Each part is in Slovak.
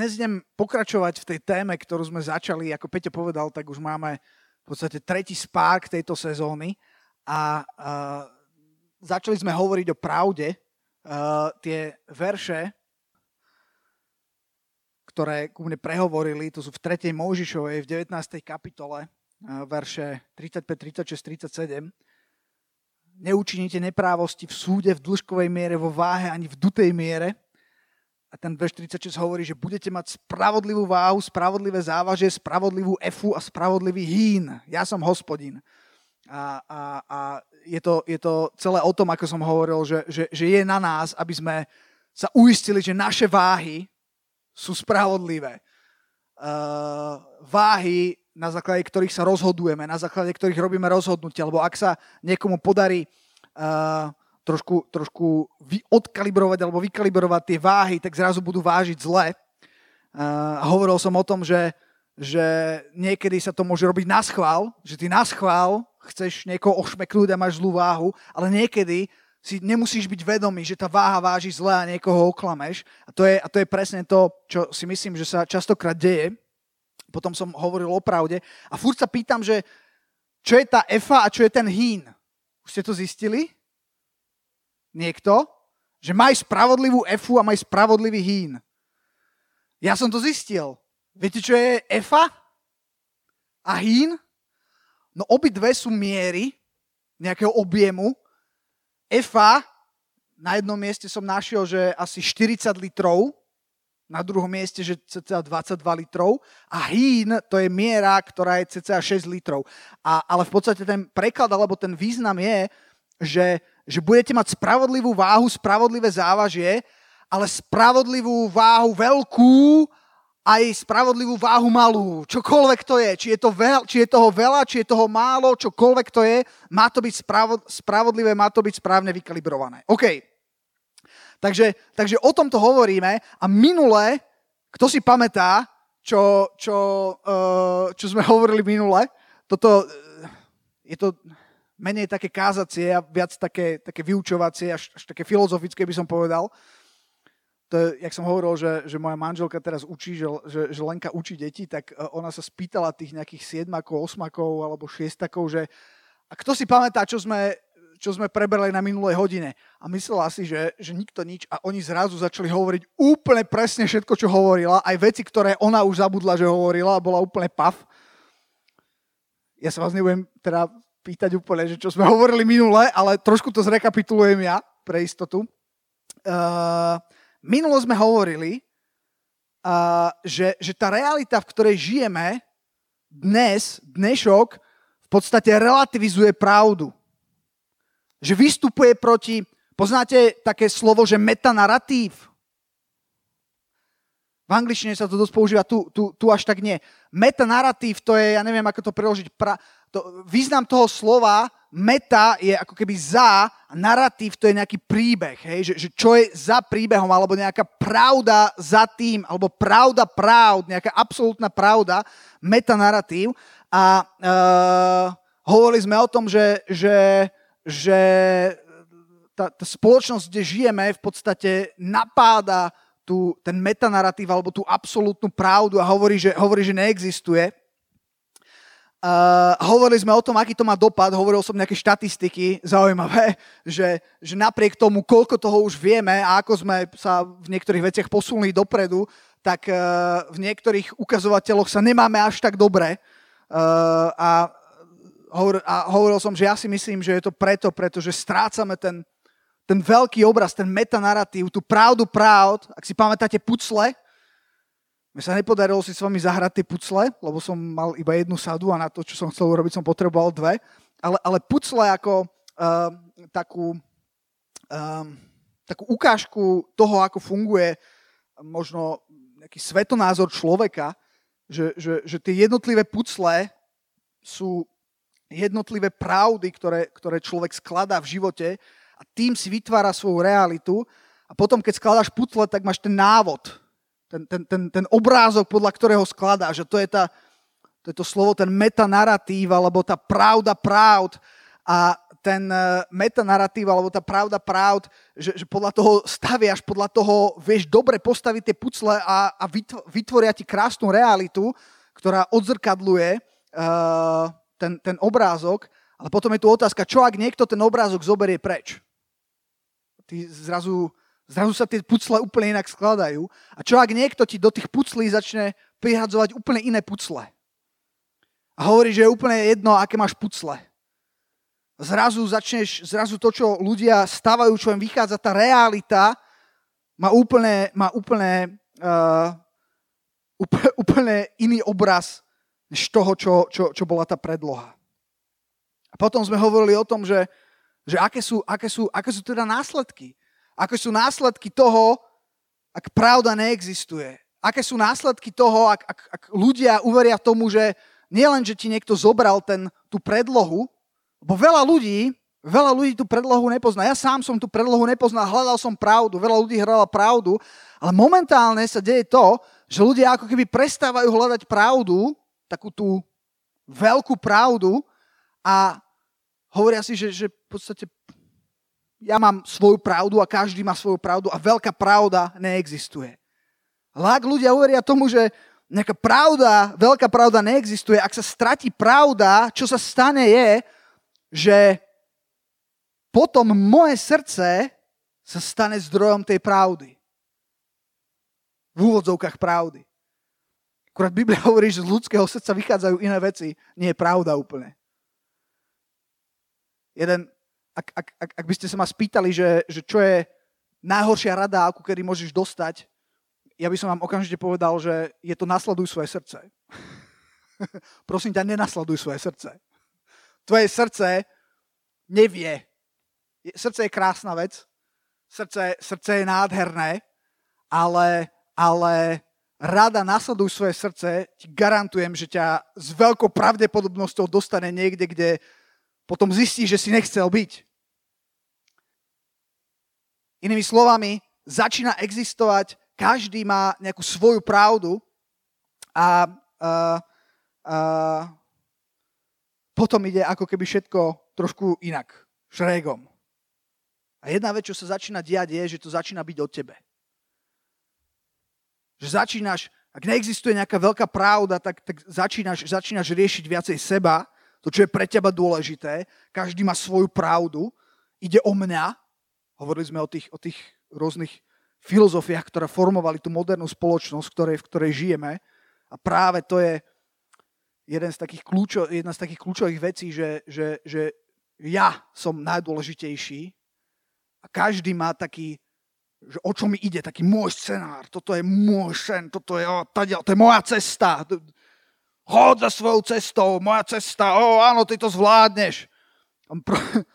dnes idem pokračovať v tej téme, ktorú sme začali, ako Peťo povedal, tak už máme v podstate tretí spárk tejto sezóny a uh, začali sme hovoriť o pravde. Uh, tie verše, ktoré ku mne prehovorili, to sú v 3. Mojžišovej, v 19. kapitole, uh, verše 35, 36, 37. Neučinite neprávosti v súde, v dĺžkovej miere, vo váhe ani v dutej miere, a ten verš 36 hovorí, že budete mať spravodlivú váhu, spravodlivé závaže, spravodlivú efu a spravodlivý hín. Ja som hospodin. A, a, a je, to, je to celé o tom, ako som hovoril, že, že, že je na nás, aby sme sa uistili, že naše váhy sú spravodlivé. Uh, váhy, na základe ktorých sa rozhodujeme, na základe ktorých robíme rozhodnutia, lebo ak sa niekomu podarí uh, trošku, trošku vy, odkalibrovať alebo vykalibrovať tie váhy, tak zrazu budú vážiť zle. Uh, hovoril som o tom, že, že niekedy sa to môže robiť na schvál, že ty na schvál chceš niekoho ošmeknúť a máš zlú váhu, ale niekedy si nemusíš byť vedomý, že tá váha váži zle a niekoho oklameš. A to, je, a to je presne to, čo si myslím, že sa častokrát deje. Potom som hovoril o pravde. A furt sa pýtam, že čo je tá efa a čo je ten hín. Už ste to zistili? Niekto, že maj spravodlivú efu a maj spravodlivý hín. Ja som to zistil. Viete, čo je efa a hín? No obidve sú miery nejakého objemu. Efa, na jednom mieste som našiel, že asi 40 litrov, na druhom mieste, že cca 22 litrov a hín to je miera, ktorá je cca 6 litrov. A, ale v podstate ten preklad alebo ten význam je, že že budete mať spravodlivú váhu, spravodlivé závažie, ale spravodlivú váhu veľkú aj spravodlivú váhu malú. Čokoľvek to je, či je, to veľ, či je toho veľa, či je toho málo, čokoľvek to je, má to byť spravod, spravodlivé, má to byť správne vykalibrované. OK. Takže, takže o tomto hovoríme a minule, kto si pamätá, čo, čo, uh, čo sme hovorili minule, toto, je to, menej také kázacie a viac také, také vyučovacie, až, až také filozofické by som povedal. To je, jak som hovoril, že, že moja manželka teraz učí, že, že, že Lenka učí deti, tak e, ona sa spýtala tých nejakých siedmakov, osmakov alebo šiestakov, že a kto si pamätá, čo sme, čo sme preberali na minulej hodine. A myslela si, že, že nikto nič a oni zrazu začali hovoriť úplne presne všetko, čo hovorila, aj veci, ktoré ona už zabudla, že hovorila a bola úplne pav. Ja sa vás nebudem teda pýtať úplne, že čo sme hovorili minule, ale trošku to zrekapitulujem ja pre istotu. Uh, minulo sme hovorili, uh, že, že tá realita, v ktorej žijeme, dnes, dnešok, v podstate relativizuje pravdu. Že vystupuje proti, poznáte také slovo, že metanaratív? V angličtine sa to dosť používa, tu, tu, tu až tak nie. Metanaratív to je, ja neviem, ako to preložiť, pra, to, význam toho slova meta je ako keby za, a narratív to je nejaký príbeh, hej? Že, že čo je za príbehom, alebo nejaká pravda za tým, alebo pravda pravd, nejaká absolútna pravda, metanaratív. A uh, hovorili sme o tom, že, že, že tá, tá spoločnosť, kde žijeme, v podstate napáda tú, ten metanaratív alebo tú absolútnu pravdu a hovorí, že, hovorí, že neexistuje. Uh, hovorili sme o tom, aký to má dopad, hovoril som nejaké štatistiky zaujímavé, že, že napriek tomu, koľko toho už vieme a ako sme sa v niektorých veciach posunuli dopredu, tak uh, v niektorých ukazovateľoch sa nemáme až tak dobre. Uh, a, hovor, a hovoril som, že ja si myslím, že je to preto, pretože strácame ten, ten veľký obraz, ten metanaratív, tú pravdu pravd, ak si pamätáte pucle, mne sa nepodarilo si s vami zahrať tie pucle, lebo som mal iba jednu sadu a na to, čo som chcel urobiť, som potreboval dve. Ale, ale pucle ako uh, takú, uh, takú ukážku toho, ako funguje možno nejaký svetonázor človeka, že, že, že tie jednotlivé pucle sú jednotlivé pravdy, ktoré, ktoré človek skladá v živote a tým si vytvára svoju realitu a potom, keď skladáš putle, tak máš ten návod, ten, ten, ten, ten obrázok, podľa ktorého skladáš. A to je, tá, to je to slovo, ten metanaratív, alebo tá pravda pravd. A ten uh, metanaratív, alebo tá pravda pravd, že, že podľa toho staviaš, podľa toho vieš dobre postaviť tie pucle a, a vytvoria ti krásnu realitu, ktorá odzrkadluje uh, ten, ten obrázok, ale potom je tu otázka, čo ak niekto ten obrázok zoberie preč? Ty zrazu, zrazu sa tie pucle úplne inak skladajú. A čo ak niekto ti do tých puclí začne prihadzovať úplne iné pucle? A hovorí, že je úplne jedno, aké máš pucle zrazu začneš, zrazu to, čo ľudia stávajú, čo im vychádza, tá realita má úplne, má úplne, uh, úplne, úplne iný obraz než toho, čo, čo, čo bola tá predloha. A potom sme hovorili o tom, že, že aké, sú, aké, sú, aké sú teda následky. Aké sú následky toho, ak pravda neexistuje. Aké sú následky toho, ak, ak, ak ľudia uveria tomu, že nielen, že ti niekto zobral ten, tú predlohu, Bo veľa ľudí, veľa ľudí tú predlohu nepozná. Ja sám som tú predlohu nepoznal, hľadal som pravdu, veľa ľudí hľadala pravdu, ale momentálne sa deje to, že ľudia ako keby prestávajú hľadať pravdu, takú tú veľkú pravdu a hovoria si, že, že v podstate ja mám svoju pravdu a každý má svoju pravdu a veľká pravda neexistuje. Ak ľudia uveria tomu, že nejaká pravda, veľká pravda neexistuje, ak sa stratí pravda, čo sa stane je, že potom moje srdce sa stane zdrojom tej pravdy. V úvodzovkách pravdy. Akurát Biblia hovorí, že z ľudského srdca vychádzajú iné veci. Nie je pravda úplne. Jeden, ak, ak, ak, ak by ste sa ma spýtali, že, že čo je najhoršia rada, akú kedy môžeš dostať, ja by som vám okamžite povedal, že je to nasleduj svoje srdce. Prosím ťa, nenasleduj svoje srdce tvoje srdce nevie. Srdce je krásna vec, srdce, srdce je nádherné, ale, ale rada nasleduj svoje srdce, ti garantujem, že ťa s veľkou pravdepodobnosťou dostane niekde, kde potom zistíš, že si nechcel byť. Inými slovami, začína existovať, každý má nejakú svoju pravdu a, a, a potom ide ako keby všetko trošku inak, šrégom. A jedna vec, čo sa začína diať, je, že to začína byť od tebe. Že začínaš, ak neexistuje nejaká veľká pravda, tak, tak začínaš, začínaš riešiť viacej seba, to, čo je pre teba dôležité. Každý má svoju pravdu. Ide o mňa. Hovorili sme o tých, o tých rôznych filozofiách, ktoré formovali tú modernú spoločnosť, v ktorej, v ktorej žijeme. A práve to je, jeden z takých kľúčo, jedna z takých kľúčových vecí, že, že, že ja som najdôležitejší a každý má taký, že o čo mi ide, taký môj scenár, toto je môj sen, toto je, tadia, to je moja cesta. Chod za svojou cestou, moja cesta, o áno, ty to zvládneš. Pro,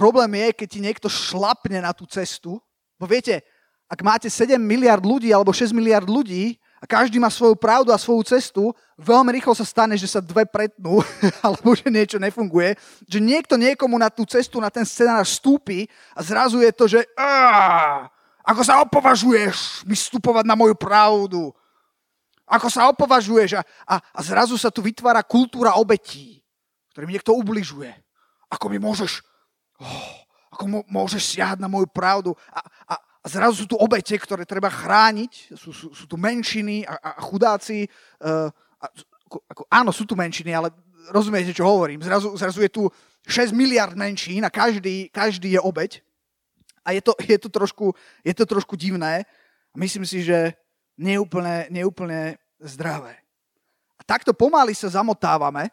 problém je, keď ti niekto šlapne na tú cestu, bo viete, ak máte 7 miliard ľudí alebo 6 miliard ľudí, a každý má svoju pravdu a svoju cestu, veľmi rýchlo sa stane, že sa dve pretnú, alebo že niečo nefunguje, že niekto niekomu na tú cestu, na ten scenár vstúpi a zrazu je to, že ako sa opovažuješ mi vstupovať na moju pravdu? Ako sa opovažuješ? A, a, a zrazu sa tu vytvára kultúra obetí, ktorým niekto ubližuje. Ako mi môžeš, oh, ako môžeš siahať na moju pravdu? A, a, a zrazu sú tu obete, ktoré treba chrániť, sú, sú, sú tu menšiny a, a chudáci. Uh, a, ako, ako, áno, sú tu menšiny, ale rozumiete, čo hovorím. Zrazu, zrazu je tu 6 miliard menšín a každý, každý je obeť. A je to, je to, trošku, je to trošku divné. Myslím si, že neúplne, neúplne zdravé. A takto pomaly sa zamotávame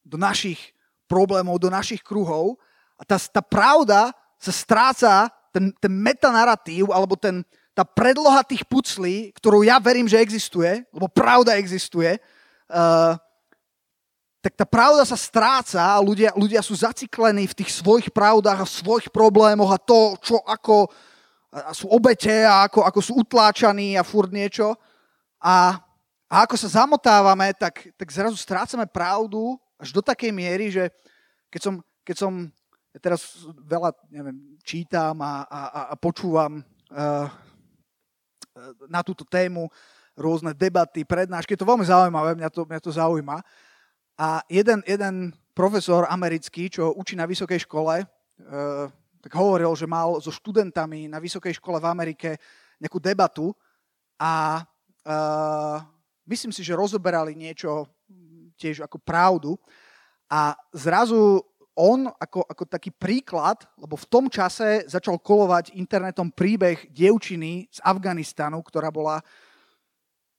do našich problémov, do našich kruhov a tá, tá pravda sa stráca ten, ten metanaratív, alebo ten, tá predloha tých puclí, ktorú ja verím, že existuje, lebo pravda existuje, uh, tak tá pravda sa stráca a ľudia, ľudia sú zaciklení v tých svojich pravdách a svojich problémoch a to, čo ako a sú obete a ako, ako sú utláčaní a furt niečo. A, a ako sa zamotávame, tak, tak zrazu strácame pravdu až do takej miery, že keď som, keď som ja teraz veľa neviem, čítam a, a, a počúvam uh, na túto tému rôzne debaty, prednášky. Je to veľmi zaujímavé, mňa to, mňa to zaujíma. A jeden, jeden profesor americký, čo učí na vysokej škole, e, tak hovoril, že mal so študentami na vysokej škole v Amerike nejakú debatu a e, myslím si, že rozoberali niečo tiež ako pravdu a zrazu on ako, ako taký príklad, lebo v tom čase začal kolovať internetom príbeh dievčiny z Afganistanu, ktorá bola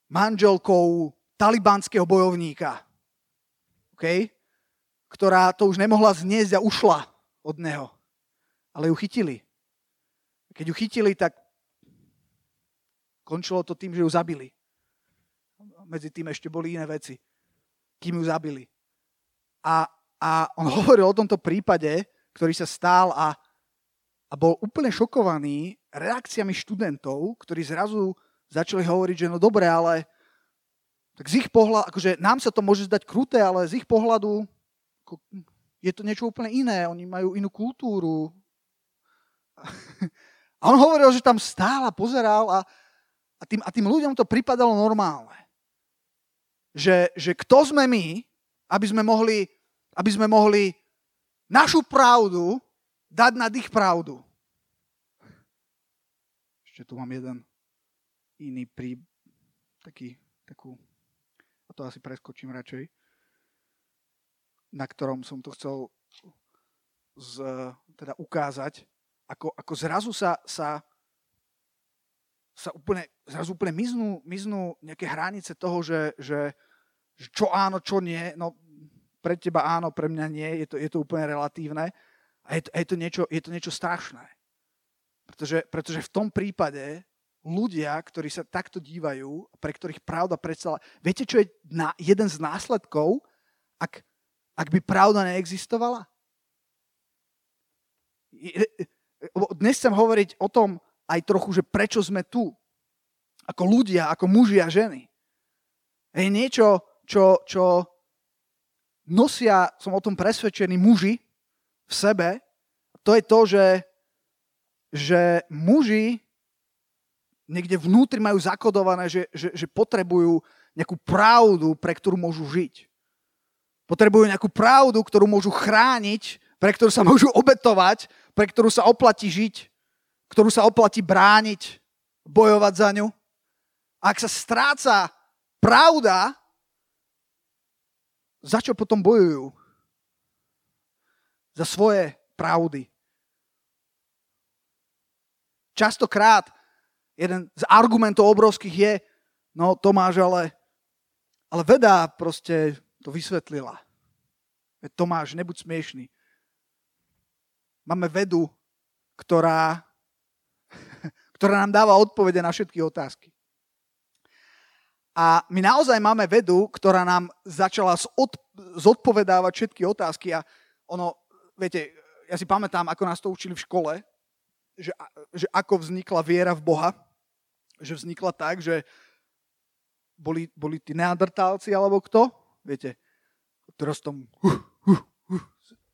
manželkou talibánskeho bojovníka, okay? ktorá to už nemohla zniesť a ušla od neho. Ale ju chytili. Keď ju chytili, tak končilo to tým, že ju zabili. Medzi tým ešte boli iné veci, kým ju zabili. A a on hovoril o tomto prípade, ktorý sa stál a, a bol úplne šokovaný reakciami študentov, ktorí zrazu začali hovoriť, že no dobre, ale tak z ich pohľadu, akože nám sa to môže zdať kruté, ale z ich pohľadu ako, je to niečo úplne iné. Oni majú inú kultúru. A on hovoril, že tam stál a pozeral a, a, tým, a tým ľuďom to pripadalo normálne. Že, že kto sme my, aby sme mohli aby sme mohli našu pravdu dať nad ich pravdu. Ešte tu mám jeden iný prí... taký, takú, a to asi preskočím radšej, na ktorom som to chcel z, teda ukázať, ako, ako zrazu sa, sa, sa úplne, zrazu úplne miznú, miznú nejaké hranice toho, že, že, že čo áno, čo nie. No pre teba áno, pre mňa nie, je to, je to úplne relatívne. A je to, je to, niečo, je to niečo strašné. Pretože, pretože v tom prípade ľudia, ktorí sa takto dívajú, pre ktorých pravda predsa... Viete, čo je na, jeden z následkov, ak, ak by pravda neexistovala? Dnes chcem hovoriť o tom aj trochu, že prečo sme tu. Ako ľudia, ako muži a ženy. Je niečo, čo, čo nosia, som o tom presvedčený, muži v sebe, to je to, že, že muži niekde vnútri majú zakodované, že, že, že potrebujú nejakú pravdu, pre ktorú môžu žiť. Potrebujú nejakú pravdu, ktorú môžu chrániť, pre ktorú sa môžu obetovať, pre ktorú sa oplatí žiť, ktorú sa oplatí brániť, bojovať za ňu. A ak sa stráca pravda, za čo potom bojujú? Za svoje pravdy. Častokrát jeden z argumentov obrovských je, no Tomáš, ale, ale veda proste to vysvetlila. Tomáš, nebuď smiešný. Máme vedu, ktorá, ktorá nám dáva odpovede na všetky otázky. A my naozaj máme vedu, ktorá nám začala zodpovedávať všetky otázky a ono, viete, ja si pamätám, ako nás to učili v škole, že, že ako vznikla viera v Boha, že vznikla tak, že boli, boli tí neandertálci alebo kto, viete, teraz tom, uh, uh, uh,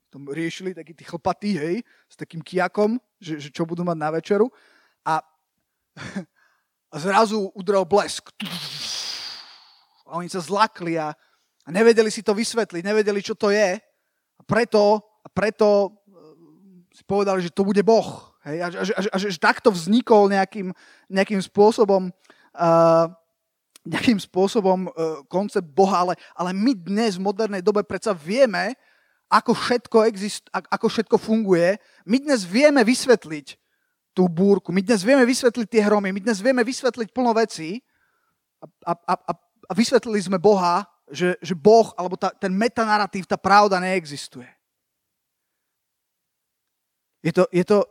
tom riešili takí tí chlpatí, hej, s takým kiakom, že, že čo budú mať na večeru a, a zrazu udrel blesk a oni sa zlakli a, a nevedeli si to vysvetliť, nevedeli, čo to je. A preto, a preto eh, si povedali, že to bude Boh. Hej? A, a, a, a že takto vznikol nejakým, nejakým spôsobom uh, nejakým spôsobom uh, koncept Boha, ale, ale my dnes v modernej dobe predsa vieme, ako všetko, exist, ako všetko funguje. My dnes vieme vysvetliť tú búrku, my dnes vieme vysvetliť tie hromy, my dnes vieme vysvetliť plno vecí a, a a vysvetlili sme Boha, že, že Boh, alebo tá, ten metanaratív, tá pravda neexistuje. Je to, je to,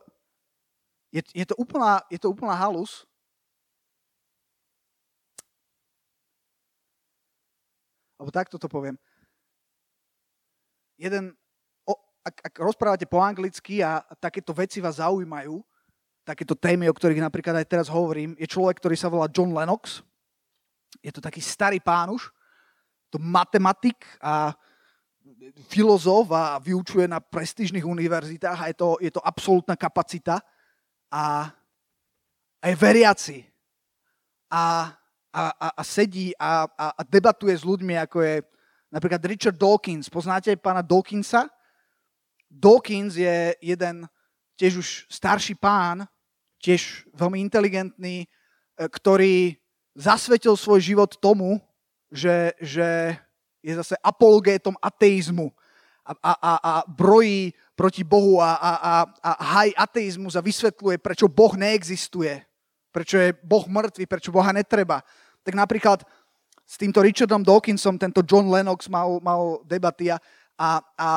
je, je to, úplná, je to úplná halus. Alebo takto to poviem. Jeden, o, ak, ak rozprávate po anglicky a takéto veci vás zaujímajú, takéto témy, o ktorých napríklad aj teraz hovorím, je človek, ktorý sa volá John Lennox je to taký starý pán už, to matematik a filozof a vyučuje na prestížnych univerzitách a je to, je to absolútna kapacita a, a je veriaci a, a, a, a sedí a, a, a debatuje s ľuďmi, ako je Napríklad Richard Dawkins. Poznáte pána Dawkinsa? Dawkins je jeden tiež už starší pán, tiež veľmi inteligentný, e, ktorý zasvetil svoj život tomu, že, že je zase apologétom ateizmu a, a, a, a brojí proti Bohu a, a, a, a haj ateizmus a vysvetľuje, prečo Boh neexistuje, prečo je Boh mŕtvy, prečo Boha netreba. Tak napríklad s týmto Richardom Dawkinsom tento John Lennox mal, mal debaty a, a, a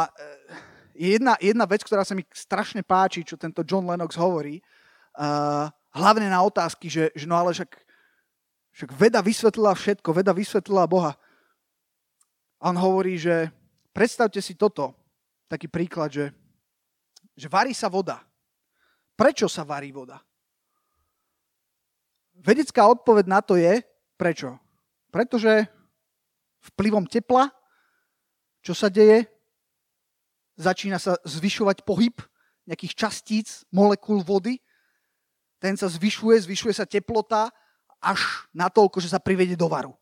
jedna, jedna vec, ktorá sa mi strašne páči, čo tento John Lennox hovorí, uh, hlavne na otázky, že, že no ale však, však veda vysvetlila všetko, veda vysvetlila Boha. A on hovorí, že predstavte si toto, taký príklad, že, že varí sa voda. Prečo sa varí voda? Vedecká odpoveď na to je, prečo? Pretože vplyvom tepla, čo sa deje, začína sa zvyšovať pohyb nejakých častíc, molekúl vody. Ten sa zvyšuje, zvyšuje sa teplota až na toľko, že sa privedie do varu.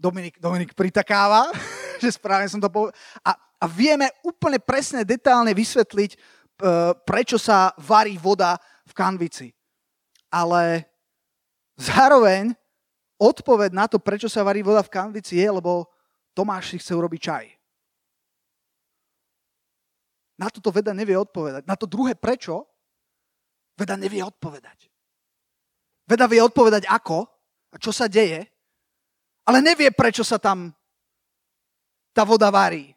Dominik, Dominik pritakáva, že správne som to povedal. A, a vieme úplne presne, detálne vysvetliť, e, prečo sa varí voda v kanvici. Ale zároveň odpoveď na to, prečo sa varí voda v kanvici je, lebo Tomáš si chce urobiť čaj. Na toto veda nevie odpovedať. Na to druhé prečo veda nevie odpovedať. Veda vie odpovedať ako a čo sa deje, ale nevie, prečo sa tam tá voda varí.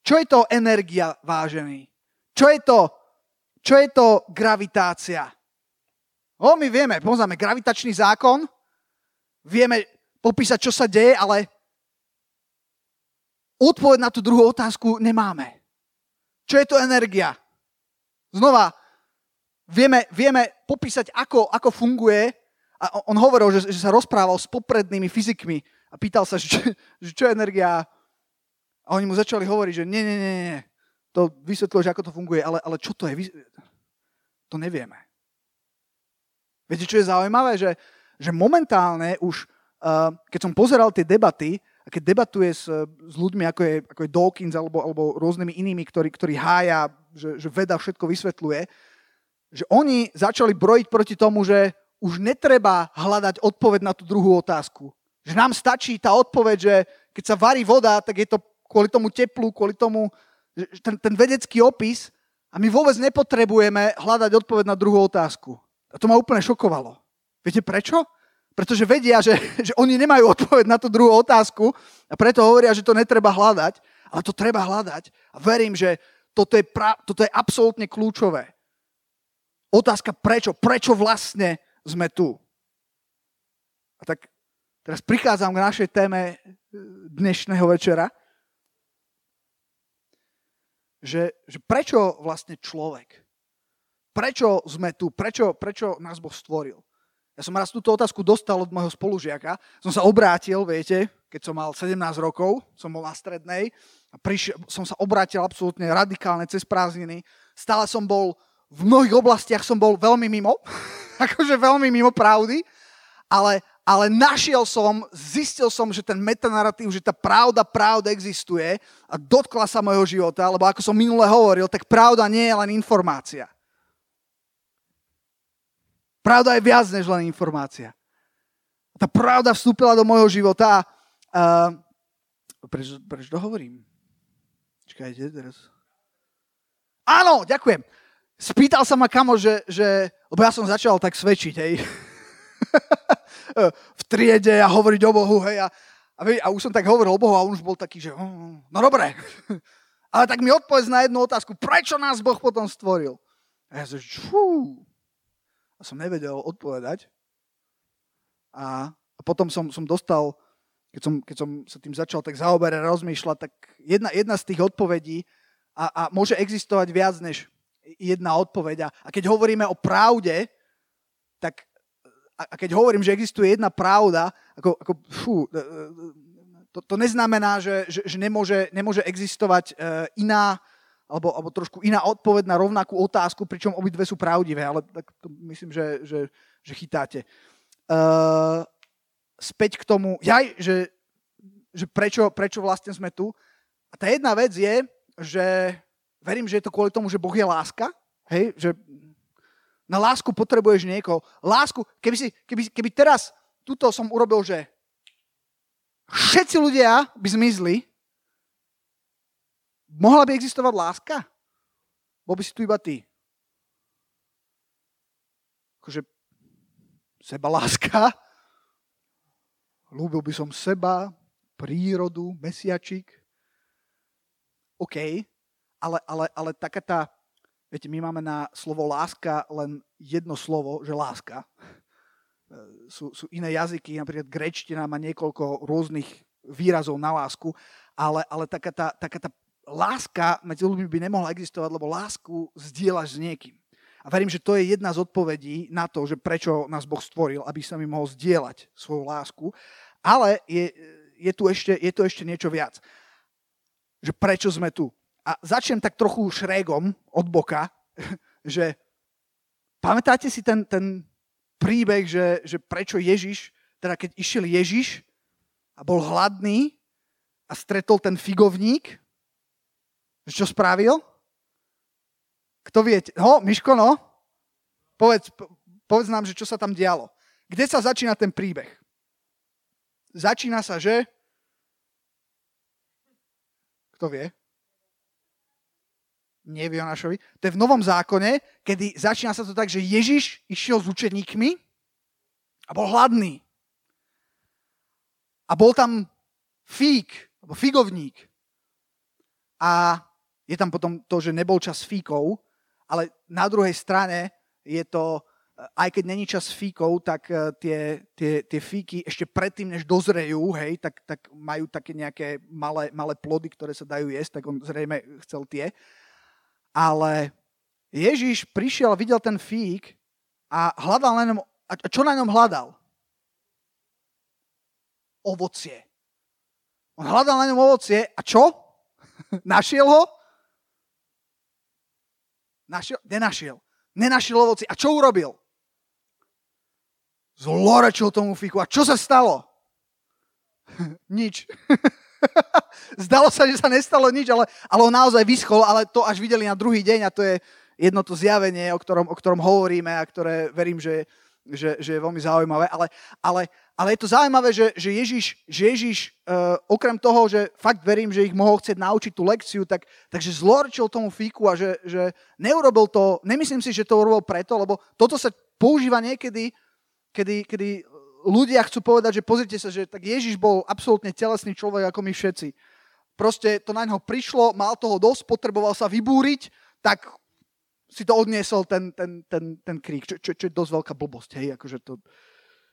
Čo je to energia, vážený? Čo je to, čo je to gravitácia? O, my vieme, poznáme gravitačný zákon, vieme popísať, čo sa deje, ale odpoveď na tú druhú otázku nemáme. Čo je to energia? Znova, vieme, vieme popísať, ako, ako funguje. A on hovoril, že, že sa rozprával s poprednými fyzikmi a pýtal sa, že, že čo je energia. A oni mu začali hovoriť, že nie, nie, nie, nie. To vysvetlilo, že ako to funguje, ale, ale čo to je? To nevieme. Viete, čo je zaujímavé? Že, že momentálne už, uh, keď som pozeral tie debaty, a keď debatuje s, s ľuďmi, ako je, ako je Dawkins alebo, alebo rôznymi inými, ktorí, ktorí hája, že, že veda všetko vysvetľuje, že oni začali brojiť proti tomu, že už netreba hľadať odpoveď na tú druhú otázku. Že nám stačí tá odpoveď, že keď sa varí voda, tak je to kvôli tomu teplu, kvôli tomu, ten, ten vedecký opis a my vôbec nepotrebujeme hľadať odpoveď na druhú otázku. A to ma úplne šokovalo. Viete prečo? Pretože vedia, že, že oni nemajú odpoveď na tú druhú otázku a preto hovoria, že to netreba hľadať, ale to treba hľadať. A verím, že toto je, pra, toto je absolútne kľúčové. Otázka prečo, prečo vlastne sme tu. A tak teraz prichádzam k našej téme eh, dnešného večera. Že, že prečo vlastne človek? Prečo sme tu? Prečo, prečo nás Boh stvoril? Ja som raz túto otázku dostal od môjho spolužiaka. Som sa obrátil, viete, keď som mal 17 rokov, som bol na strednej a prišiel, som sa obrátil absolútne radikálne cez prázdniny. Stále som bol, v mnohých oblastiach som bol veľmi mimo, akože veľmi mimo pravdy, ale, ale našiel som, zistil som, že ten metanaratív, že tá pravda, pravda existuje a dotkla sa mojho života, lebo ako som minule hovoril, tak pravda nie je len informácia. Pravda je viac než len informácia. Tá pravda vstúpila do môjho života a prečo, prečo to hovorím? Čakajte teraz. Áno, ďakujem. Spýtal sa ma kamo, že, že lebo ja som začal tak svedčiť, hej. v triede a hovoriť o Bohu, hej. A, a, a už som tak hovoril o Bohu a on už bol taký, že hm, no dobre. Ale tak mi odpovedz na jednu otázku. Prečo nás Boh potom stvoril? A ja som, fú, a som nevedel odpovedať. A, a potom som, som dostal, keď som, keď som sa tým začal tak zaoberať, rozmýšľať, tak jedna, jedna z tých odpovedí a, a môže existovať viac než jedna odpoveď. A keď hovoríme o pravde, tak a keď hovorím, že existuje jedna pravda, ako, ako fú, e, e, to, to neznamená, že, že, že nemôže, nemôže existovať uh, iná alebo, alebo trošku iná odpoveď na rovnakú otázku, pričom obidve sú pravdivé, ale tak to myslím, že, že, že chytáte. Uh, späť k tomu, jaj, že že prečo, prečo vlastne sme tu. A tá jedna vec je, že verím, že je to kvôli tomu, že Boh je láska. Hej, že na lásku potrebuješ niekoho. Lásku, keby, si, keby, keby teraz tuto som urobil, že všetci ľudia by zmizli, mohla by existovať láska? Bol by si tu iba ty. Akože seba láska. Lúbil by som seba, prírodu, mesiačik. OK, ale, ale, ale taká tá, viete, my máme na slovo láska len jedno slovo, že láska. Sú, sú iné jazyky, napríklad grečtina má niekoľko rôznych výrazov na lásku, ale, ale taká, tá, taká tá láska medzi ľuďmi by nemohla existovať, lebo lásku zdieľaš s niekým. A verím, že to je jedna z odpovedí na to, že prečo nás Boh stvoril, aby sa mi mohol zdieľať svoju lásku. Ale je, je, tu ešte, je tu ešte niečo viac. Že prečo sme tu. A začnem tak trochu šrégom od boka, že pamätáte si ten, ten príbeh, že, že prečo Ježiš, teda keď išiel Ježiš a bol hladný a stretol ten figovník, čo spravil? Kto viete? No, Miško, no? Povedz, povedz nám, že čo sa tam dialo. Kde sa začína ten príbeh? Začína sa, že... Kto vie? Nie v Jonášovi. To je v Novom zákone, kedy začína sa to tak, že Ježiš išiel s učeníkmi a bol hladný. A bol tam fík, alebo figovník. A je tam potom to, že nebol čas fíkov, ale na druhej strane je to, aj keď není čas fíkov, tak eh, tie, tie, tie fíky ešte predtým, než dozrejú, hej, tak, tak majú také nejaké malé, malé plody, ktoré sa dajú jesť, tak on zrejme chcel tie. Ale Ježiš prišiel videl ten fík a hľadal na ňom, a čo na ňom hľadal? Ovocie. On hľadal na ňom ovocie a čo? Našiel ho? Našiel? Nenašiel. Nenašiel ovoci. A čo urobil? Zlorečil tomu fiku. A čo sa stalo? nič. Zdalo sa, že sa nestalo nič, ale, ale on naozaj vyschol, ale to až videli na druhý deň a to je jedno to zjavenie, o ktorom, o ktorom hovoríme a ktoré verím, že, že, že je veľmi zaujímavé. Ale, ale ale je to zaujímavé, že, že Ježiš, že Ježiš uh, okrem toho, že fakt verím, že ich mohol chcieť naučiť tú lekciu, tak, takže zlorčil tomu fíku a že, že neurobil to, nemyslím si, že to urobil preto, lebo toto sa používa niekedy, kedy, kedy ľudia chcú povedať, že pozrite sa, že tak Ježiš bol absolútne telesný človek ako my všetci. Proste to na ňo prišlo, mal toho dosť, potreboval sa vybúriť, tak si to odniesol ten, ten, ten, ten krík, čo, čo, čo je dosť veľká blbosť, hej, akože to,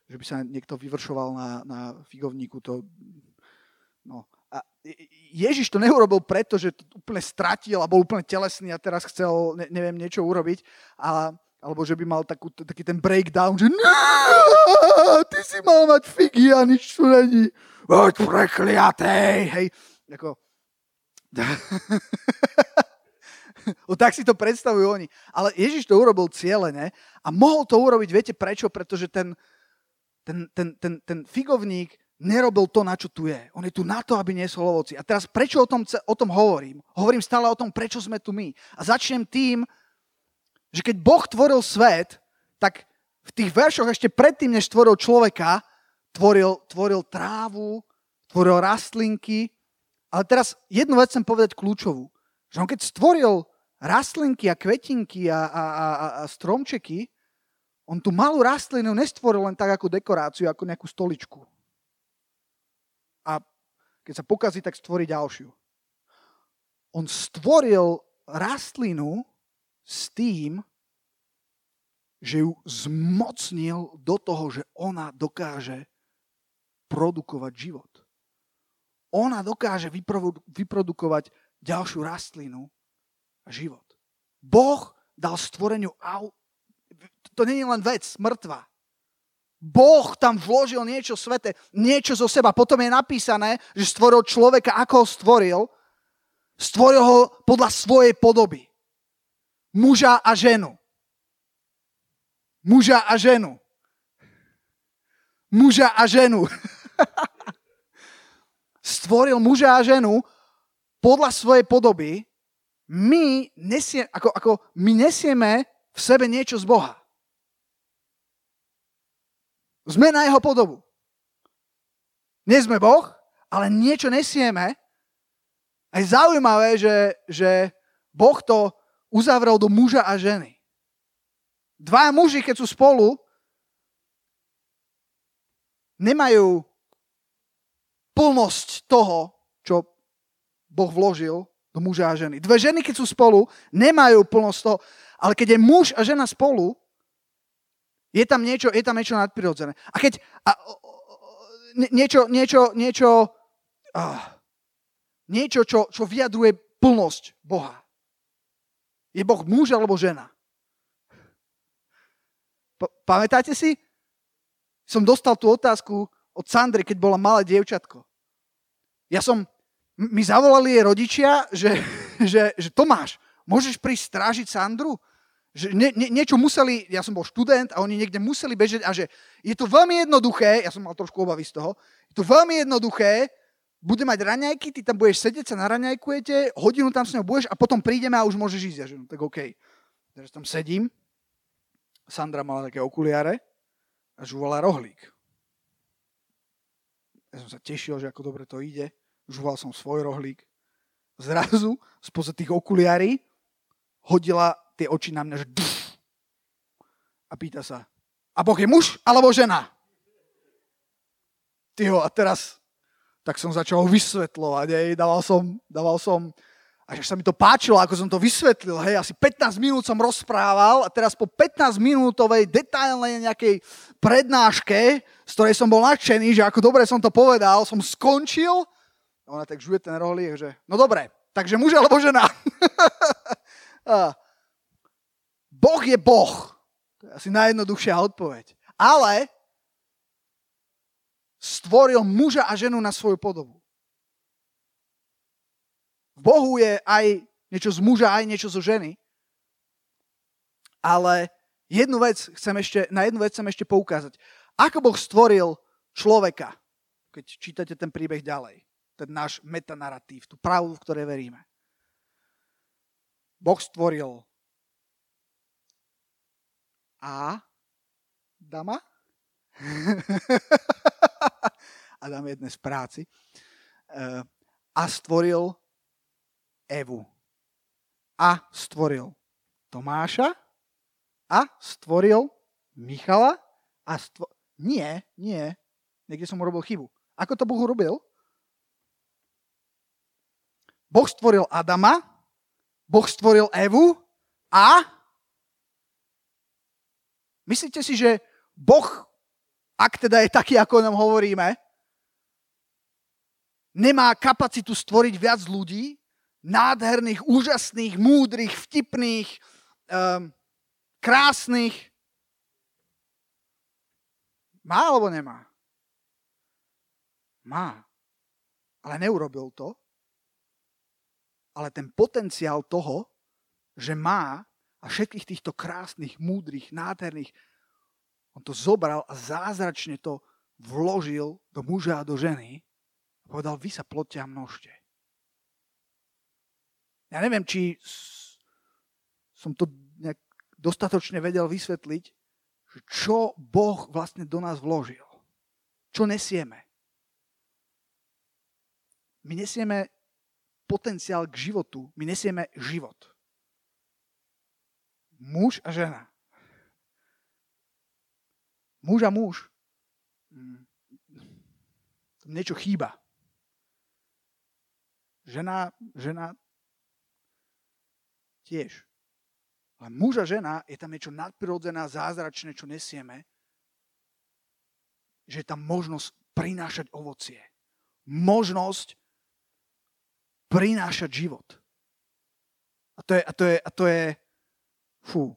že by sa niekto vyvršoval na, na figovníku. To, no. A Ježiš to neurobil preto, že to úplne stratil a bol úplne telesný a teraz chcel, ne, neviem, niečo urobiť. A, alebo že by mal takú, taký ten breakdown, že ty si mal mať figy a nič tu není. Buď prekliatej. Hej, ako... o, tak si to predstavujú oni. Ale Ježiš to urobil cieľene a mohol to urobiť, viete prečo? Pretože ten, ten, ten, ten, ten figovník nerobil to, na čo tu je. On je tu na to, aby niesol ovoci. A teraz prečo o tom, o tom hovorím? Hovorím stále o tom, prečo sme tu my. A začnem tým, že keď Boh tvoril svet, tak v tých veršoch ešte predtým, než tvoril človeka, tvoril, tvoril trávu, tvoril rastlinky. Ale teraz jednu vec chcem povedať kľúčovú. Že on keď stvoril rastlinky a kvetinky a, a, a, a stromčeky, on tú malú rastlinu nestvoril len tak ako dekoráciu, ako nejakú stoličku. A keď sa pokazí, tak stvorí ďalšiu. On stvoril rastlinu s tým, že ju zmocnil do toho, že ona dokáže produkovať život. Ona dokáže vyprodukovať ďalšiu rastlinu a život. Boh dal stvoreniu to nie je len vec, mŕtva. Boh tam vložil niečo sveté, niečo zo seba. Potom je napísané, že stvoril človeka, ako ho stvoril. Stvoril ho podľa svojej podoby. Muža a ženu. Muža a ženu. Muža a ženu. stvoril muža a ženu podľa svojej podoby, my, nesie, ako, ako my nesieme v sebe niečo z Boha. Sme na jeho podobu. Nie sme Boh, ale niečo nesieme. A je zaujímavé, že, že Boh to uzavrel do muža a ženy. Dva muži, keď sú spolu, nemajú plnosť toho, čo Boh vložil do muža a ženy. Dve ženy, keď sú spolu, nemajú plnosť toho, ale keď je muž a žena spolu, je tam niečo, je tam niečo nadprirodzené. A keď a, niečo, niečo, niečo, uh, niečo, čo, čo vyjadruje plnosť Boha. Je Boh muž alebo žena? pamätáte si? Som dostal tú otázku od Sandry, keď bola malé dievčatko. Ja som, mi zavolali jej rodičia, že, že, že Tomáš, môžeš prísť strážiť Sandru? Že nie, nie, niečo museli, ja som bol študent a oni niekde museli bežať a že je to veľmi jednoduché, ja som mal trošku obavy z toho, je to veľmi jednoduché, bude mať raňajky, ty tam budeš sedieť, sa naraňajkujete, hodinu tam s ňou budeš a potom prídeme a už môžeš ísť. Ja, že no, tak OK. Takže tam sedím, Sandra mala také okuliare a žuvala rohlík. Ja som sa tešil, že ako dobre to ide. Žuval som svoj rohlík. Zrazu spoza tých okuliarí hodila tie oči na mňa, že a pýta sa, a Boh je muž alebo žena? Tyho, a teraz tak som začal vysvetľovať, hej, dával som, dával som a že sa mi to páčilo, ako som to vysvetlil, hej, asi 15 minút som rozprával a teraz po 15 minútovej detailnej nejakej prednáške, z ktorej som bol nadšený, že ako dobre som to povedal, som skončil. A ona tak žuje ten rohlík, že no dobre, takže muž alebo žena. boh je Boh. To je asi najjednoduchšia odpoveď. Ale stvoril muža a ženu na svoju podobu. V Bohu je aj niečo z muža, aj niečo zo ženy. Ale jednu vec chcem ešte, na jednu vec chcem ešte poukázať. Ako Boh stvoril človeka, keď čítate ten príbeh ďalej, ten náš metanaratív, tú pravdu, v ktorej veríme. Boh stvoril a Dama? Adam je dnes v práci. Eh, a stvoril Evu. A stvoril Tomáša a stvoril Michala a stvo... Nie, nie. Niekde som urobil chybu. Ako to Boh urobil? Boh stvoril Adama, Boh stvoril Evu a myslíte si, že Boh, ak teda je taký, ako o ňom hovoríme, nemá kapacitu stvoriť viac ľudí, nádherných, úžasných, múdrych, vtipných, um, krásnych. Má alebo nemá? Má. Ale neurobil to. Ale ten potenciál toho, že má a všetkých týchto krásnych, múdrych, nádherných, on to zobral a zázračne to vložil do muža a do ženy povedal, vy sa plotia množte. Ja neviem, či som to nejak dostatočne vedel vysvetliť, že čo Boh vlastne do nás vložil. Čo nesieme. My nesieme potenciál k životu. My nesieme život. Muž a žena. Muž a muž. Mm. Niečo chýba. Žena, žena tiež. Ale muž a žena je tam niečo nadprirodzené zázračné, čo nesieme, že je tam možnosť prinášať ovocie. Možnosť prinášať život. A to je, a to je, a to je, fú,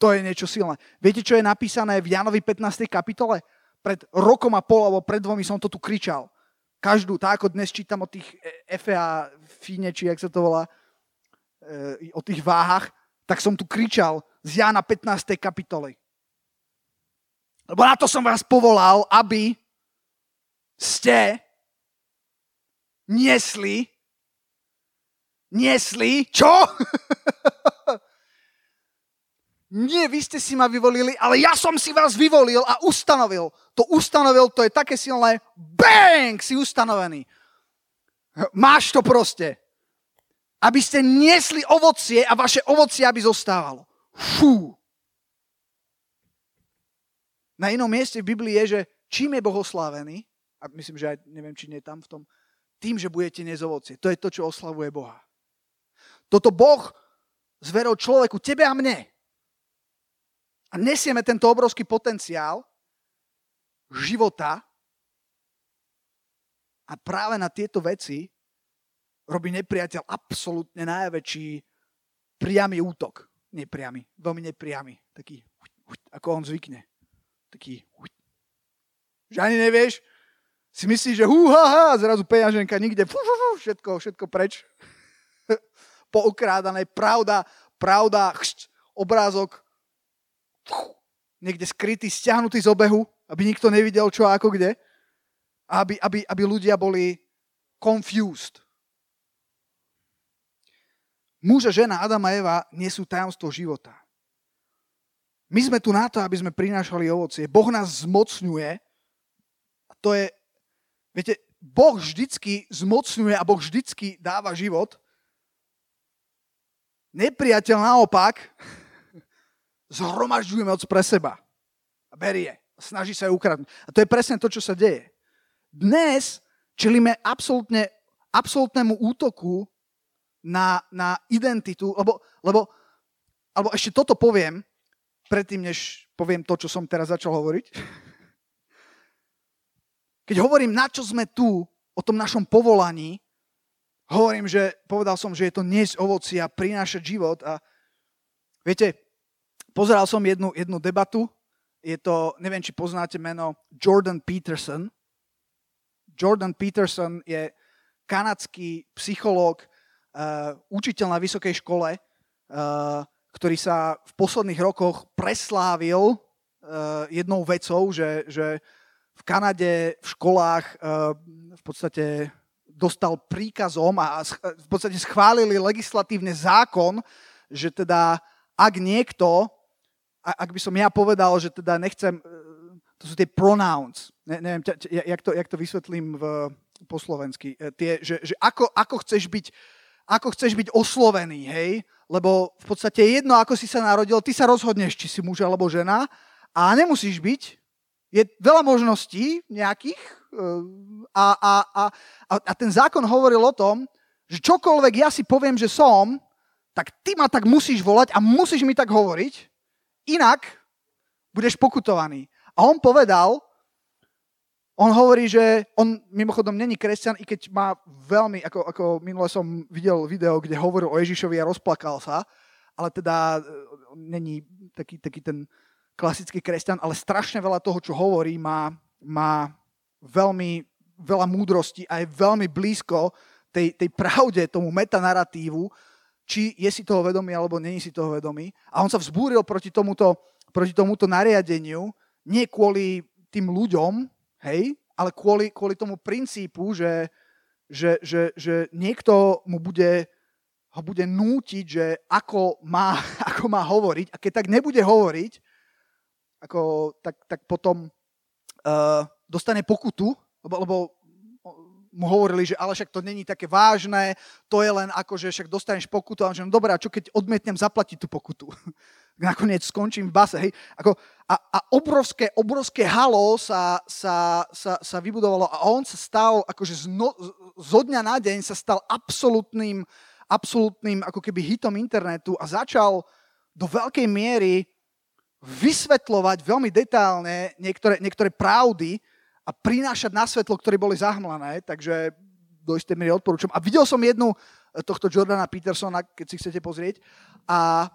to je niečo silné. Viete, čo je napísané v Janovi 15. kapitole? Pred rokom a pol, alebo pred dvomi som to tu kričal. Každú, tak ako dnes čítam o tých Efe a Fíne, či jak sa to volá, E, o tých váhach, tak som tu kričal z Jána 15. kapitoly. Lebo na to som vás povolal, aby ste niesli, niesli, čo? Nie, vy ste si ma vyvolili, ale ja som si vás vyvolil a ustanovil. To ustanovil, to je také silné, bang, si ustanovený. Máš to proste. Aby ste niesli ovocie a vaše ovocie, aby zostávalo. Fú. Na inom mieste v Biblii je, že čím je Boh oslávený, a myslím, že aj neviem, či nie tam v tom, tým, že budete niesť ovocie. To je to, čo oslavuje Boha. Toto Boh zveril človeku, tebe a mne. A nesieme tento obrovský potenciál života a práve na tieto veci robí nepriateľ absolútne najväčší priamy útok. Nepriamy, veľmi nepriamy. Taký, ako on zvykne. Taký, že ani nevieš, si myslíš, že hú, ha, zrazu peňaženka nikde, fú, fú, fú, všetko, všetko preč. Poukrádané, pravda, pravda, chšť, obrázok, niekde skrytý, stiahnutý z obehu, aby nikto nevidel čo a ako kde. A aby, aby, aby ľudia boli confused. Muž a žena Adam a Eva nie sú tajomstvo života. My sme tu na to, aby sme prinášali ovocie. Boh nás zmocňuje. A to je, viete, Boh vždycky zmocňuje a Boh vždycky dáva život. Nepriateľ naopak zhromažďuje moc pre seba. A berie. A snaží sa ju ukradnúť. A to je presne to, čo sa deje. Dnes čelíme absolútne, absolútnemu útoku na, na identitu, lebo, lebo alebo ešte toto poviem, predtým, než poviem to, čo som teraz začal hovoriť. Keď hovorím, na čo sme tu, o tom našom povolaní, hovorím, že povedal som, že je to niesť ovoci a prinášať život. A viete, Pozeral som jednu, jednu debatu, je to, neviem, či poznáte meno Jordan Peterson. Jordan Peterson je kanadský psychológ, uh, učiteľ na vysokej škole, uh, ktorý sa v posledných rokoch preslávil uh, jednou vecou, že, že v Kanade v školách uh, v podstate dostal príkazom a v podstate schválili legislatívne zákon, že teda ak niekto ak by som ja povedal, že teda nechcem, e, to sú tie pronouns, ne, neviem, jak to, jak to vysvetlím v, po slovensky, e, tie, že, že ako, ako, chceš byť, ako chceš byť oslovený, hej, lebo v podstate jedno, ako si sa narodil, ty sa rozhodneš, či si muž alebo žena a nemusíš byť, je veľa možností nejakých e, a, a, a, a ten zákon hovoril o tom, že čokoľvek ja si poviem, že som, tak ty ma tak musíš volať a musíš mi tak hovoriť Inak budeš pokutovaný. A on povedal, on hovorí, že on mimochodom není kresťan, i keď má veľmi, ako, ako minule som videl video, kde hovoril o Ježišovi a rozplakal sa, ale teda e, není taký, taký ten klasický kresťan, ale strašne veľa toho, čo hovorí, má, má veľmi veľa múdrosti a je veľmi blízko tej, tej pravde, tomu metanaratívu, či je si toho vedomý alebo není si toho vedomý. A on sa vzbúril proti tomuto, proti tomuto nariadeniu, nie kvôli tým ľuďom, hej, ale kvôli, kvôli tomu princípu, že, že, že, že niekto mu bude, ho bude nútiť, že ako má, ako má hovoriť. A keď tak nebude hovoriť, ako, tak, tak potom uh, dostane pokutu, lebo, lebo mu hovorili, že ale však to není také vážne, to je len ako, že však dostaneš pokutu a že no dobré, a čo keď odmietnem zaplatiť tú pokutu? Nakoniec skončím v base. Hej? Ako, a, a obrovské, obrovské halo sa, sa, sa, sa vybudovalo a on sa stal, akože zno, zo dňa na deň sa stal absolútnym, absolútnym ako keby hitom internetu a začal do veľkej miery vysvetľovať veľmi detálne niektoré, niektoré pravdy, a prinášať na svetlo, ktoré boli zahmlané, takže do istej miery odporúčam. A videl som jednu eh, tohto Jordana Petersona, keď si chcete pozrieť, a,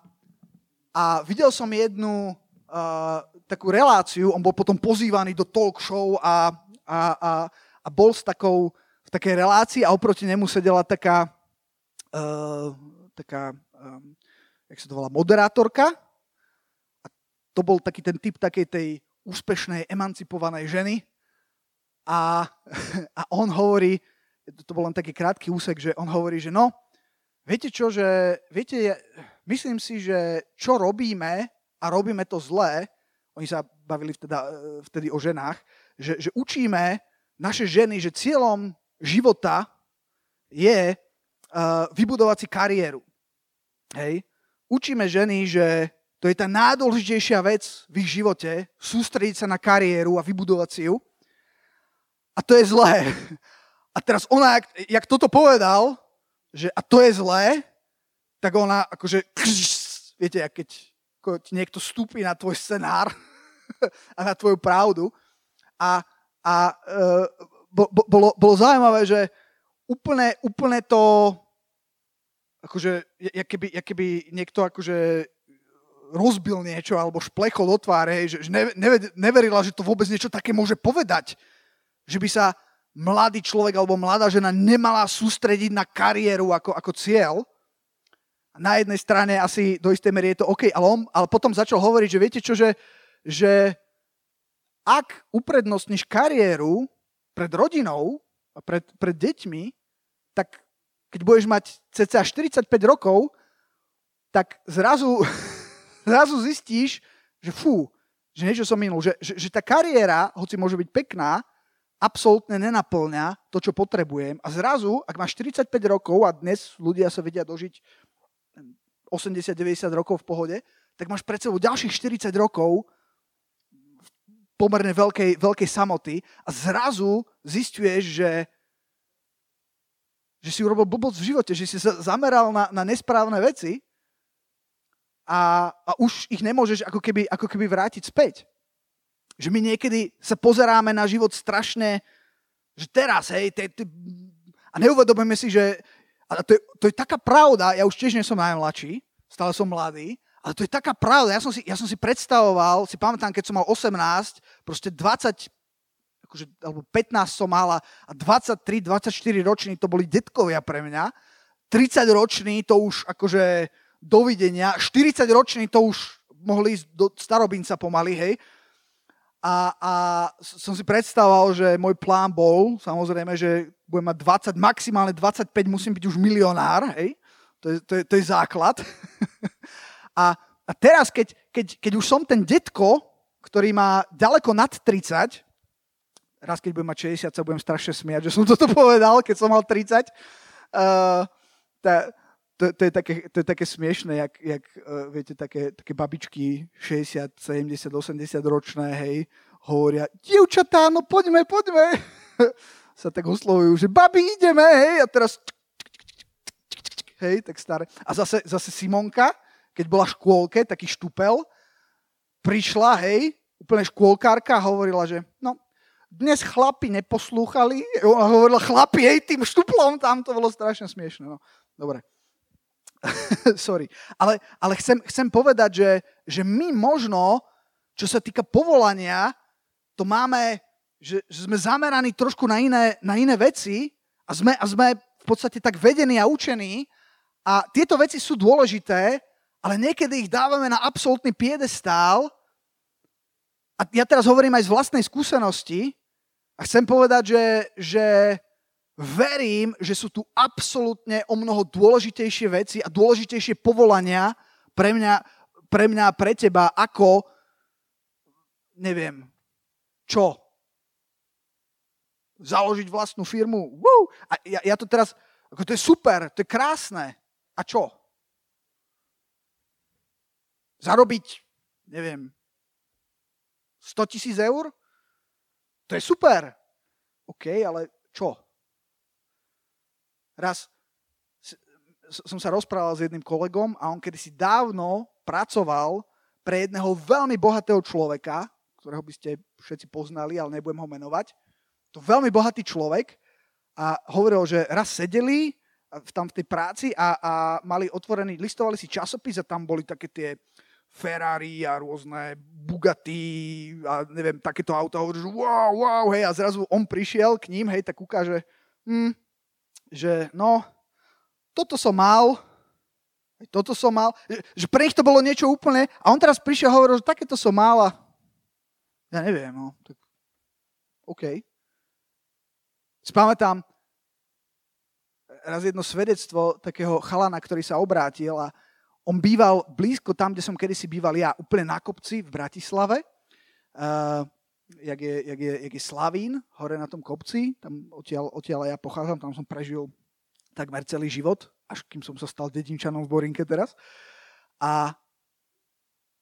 a videl som jednu uh, takú reláciu, on bol potom pozývaný do talk show a, a, a, a bol s takou, v takej relácii a oproti nemu sedela taká, uh, taká um, jak sa to volá, moderátorka. A to bol taký ten typ takej tej úspešnej, emancipovanej ženy, a, a on hovorí, to bol len taký krátky úsek, že on hovorí, že no, viete čo, že viete, myslím si, že čo robíme a robíme to zlé, oni sa bavili vtedy, vtedy o ženách, že, že učíme naše ženy, že cieľom života je uh, vybudovať si kariéru. Hej. Učíme ženy, že to je tá najdôležitejšia vec v ich živote, sústrediť sa na kariéru a vybudovať si ju. A to je zlé. A teraz ona, jak, jak toto povedal, že a to je zlé, tak ona akože, viete, keď, keď niekto stúpi na tvoj scenár a na tvoju pravdu a, a e, bo, bo, bolo, bolo zaujímavé, že úplne, úplne to akože, jak keby, jak keby niekto akože rozbil niečo alebo šplechol do tváre, že, že neverila, že to vôbec niečo také môže povedať. Že by sa mladý človek alebo mladá žena nemala sústrediť na kariéru ako, ako cieľ. Na jednej strane asi do istej mery je to OK, ale, on, ale potom začal hovoriť, že viete čo, že, že ak uprednostníš kariéru pred rodinou a pred, pred deťmi, tak keď budeš mať cca 45 rokov, tak zrazu, zrazu zistíš, že fú, že niečo som minul, že, že, že tá kariéra, hoci môže byť pekná, absolútne nenaplňa to, čo potrebujem. A zrazu, ak máš 45 rokov a dnes ľudia sa vedia dožiť 80-90 rokov v pohode, tak máš pred sebou ďalších 40 rokov pomerne veľkej, veľkej samoty a zrazu zistuješ, že že si urobil blbosť v živote, že si sa zameral na, na nesprávne veci a, a už ich nemôžeš ako keby, ako keby vrátiť späť. Že my niekedy sa pozeráme na život strašne, že teraz, hej, te, te, a neuvedomujeme si, že a to, je, to je taká pravda, ja už tiež nie som najmladší, stále som mladý, ale to je taká pravda, ja som si, ja som si predstavoval, si pamätám, keď som mal 18, proste 20, akože, alebo 15 som mala a 23, 24 roční to boli detkovia pre mňa. 30 roční to už akože dovidenia, 40 roční to už mohli ísť do starobinca pomaly, hej. A, a som si predstavoval, že môj plán bol, samozrejme, že budem mať 20, maximálne 25, musím byť už milionár, hej. To je, to je, to je základ. a, a teraz, keď, keď, keď už som ten detko, ktorý má ďaleko nad 30, raz keď budem mať 60, sa budem strašne smiať, že som toto povedal, keď som mal 30. Uh, tá, to, to, je také, to je také smiešné, jak, jak uh, viete, také, také babičky 60, 70, 80 ročné, hej, hovoria, dievčatá, no poďme, poďme. sa tak oslovujú, že babi, ideme, hej, a teraz hej, tak staré. A zase, zase Simonka, keď bola v škôlke, taký štupel, prišla, hej, úplne škôlkárka a hovorila, že no, dnes chlapi neposlúchali, ona hovorila chlapi, hej, tým štuplom, tam to bolo strašne smiešne. No. Dobre. Sorry. Ale, ale chcem, chcem povedať, že, že my možno, čo sa týka povolania, to máme, že, že sme zameraní trošku na iné, na iné veci a sme, a sme v podstate tak vedení a učení a tieto veci sú dôležité, ale niekedy ich dávame na absolútny piedestál a ja teraz hovorím aj z vlastnej skúsenosti, a chcem povedať, že, že verím, že sú tu absolútne o mnoho dôležitejšie veci a dôležitejšie povolania pre mňa, pre mňa a pre teba, ako, neviem, čo? Založiť vlastnú firmu? Woo! A ja, ja to teraz, ako to je super, to je krásne. A čo? Zarobiť, neviem, 100 tisíc eur? To je super. OK, ale čo? Raz som sa rozprával s jedným kolegom a on kedysi dávno pracoval pre jedného veľmi bohatého človeka, ktorého by ste všetci poznali, ale nebudem ho menovať. To veľmi bohatý človek a hovoril, že raz sedeli tam v tej práci a, a mali otvorený, listovali si časopis a tam boli také tie Ferrari a rôzne Bugatti a neviem, takéto auta, hovorí, že wow, wow, hej, a zrazu on prišiel k ním, hej, tak ukáže, hm, že no, toto som mal, toto som mal, že pre nich to bolo niečo úplne, a on teraz prišiel a hovoril, že takéto som mal a ja neviem, no, tak OK. Spamätám, raz jedno svedectvo takého chalana, ktorý sa obrátil a on býval blízko tam, kde som kedysi býval ja, úplne na kopci v Bratislave. Uh, jak, je, jak, je, jak je Slavín, hore na tom kopci, tam odtiaľ, odtiaľ ja pochádzam, tam som prežil takmer celý život, až kým som sa stal dedinčanom v Borinke teraz. A,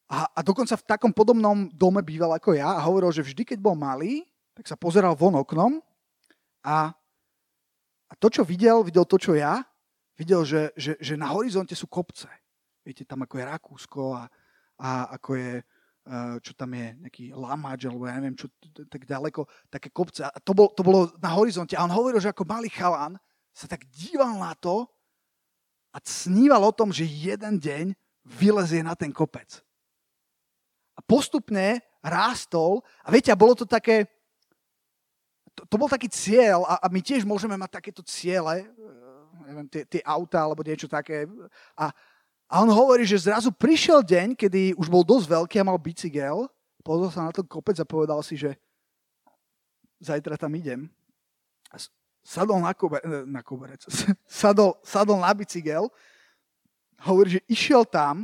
a, a dokonca v takom podobnom dome býval ako ja a hovoril, že vždy, keď bol malý, tak sa pozeral von oknom a, a to, čo videl, videl to, čo ja, videl, že, že, že na horizonte sú kopce. Viete, tam ako je Rakúsko a, a ako je, čo tam je, nejaký Lamač, alebo ja neviem, čo tak ďaleko, také kopce. A to, bol, to bolo na horizonte. A on hovoril, že ako malý chalán sa tak díval na to a sníval o tom, že jeden deň vylezie na ten kopec. A postupne rástol a viete, a bolo to také, to, to bol taký cieľ a, a my tiež môžeme mať takéto ciele, eh, neviem, tie, tie auta alebo niečo také. A, a on hovorí, že zrazu prišiel deň, kedy už bol dosť veľký a mal bicykel, pozol sa na ten kopec a povedal si, že zajtra tam idem. A sadol na, kobe, eh, na koberec, sadol, sadol na bicykel, hovorí, že išiel tam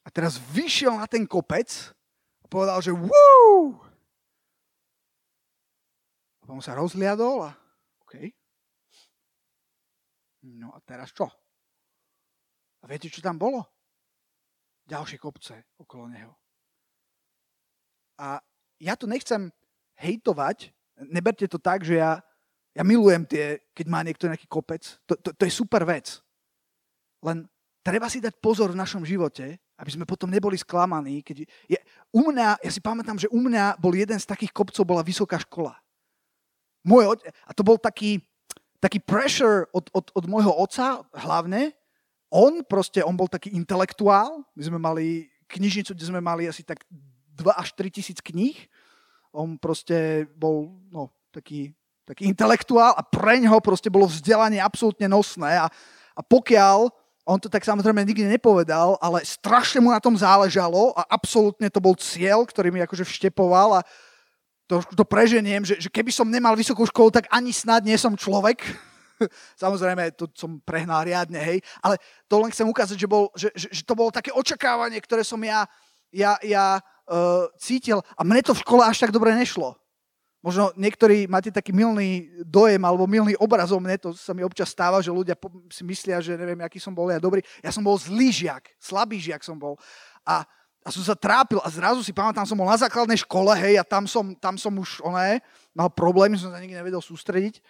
a teraz vyšiel na ten kopec a povedal, že Woo! potom sa rozliadol a OK. No a teraz čo? Viete, čo tam bolo? Ďalšie kopce okolo neho. A ja to nechcem hejtovať, neberte to tak, že ja, ja milujem tie, keď má niekto nejaký kopec. To, to, to je super vec. Len treba si dať pozor v našom živote, aby sme potom neboli sklamaní. Keď je, u mňa, ja si pamätám, že u mňa bol jeden z takých kopcov, bola vysoká škola. Môj, a to bol taký, taký pressure od, od, od môjho otca hlavne. On proste, on bol taký intelektuál. My sme mali knižnicu, kde sme mali asi tak 2 až 3 tisíc kníh. On proste bol no, taký, taký intelektuál a pre ňoho proste bolo vzdelanie absolútne nosné. A, a pokiaľ, on to tak samozrejme nikdy nepovedal, ale strašne mu na tom záležalo a absolútne to bol cieľ, ktorý mi akože vštepoval a, trošku to preženiem, že, že keby som nemal vysokú školu, tak ani snad nie som človek. Samozrejme, to som prehnal riadne, hej. Ale to len chcem ukázať, že, bol, že, že, že to bolo také očakávanie, ktoré som ja, ja, ja uh, cítil. A mne to v škole až tak dobre nešlo. Možno niektorí máte taký milný dojem alebo milný obraz o mne, to sa mi občas stáva, že ľudia si myslia, že neviem, aký som bol ja dobrý. Ja som bol zlý žiak, slabý žiak som bol. A a som sa trápil a zrazu si pamätám, som bol na základnej škole, hej, a tam som, tam som už, oné, mal problémy, som sa nikdy nevedel sústrediť,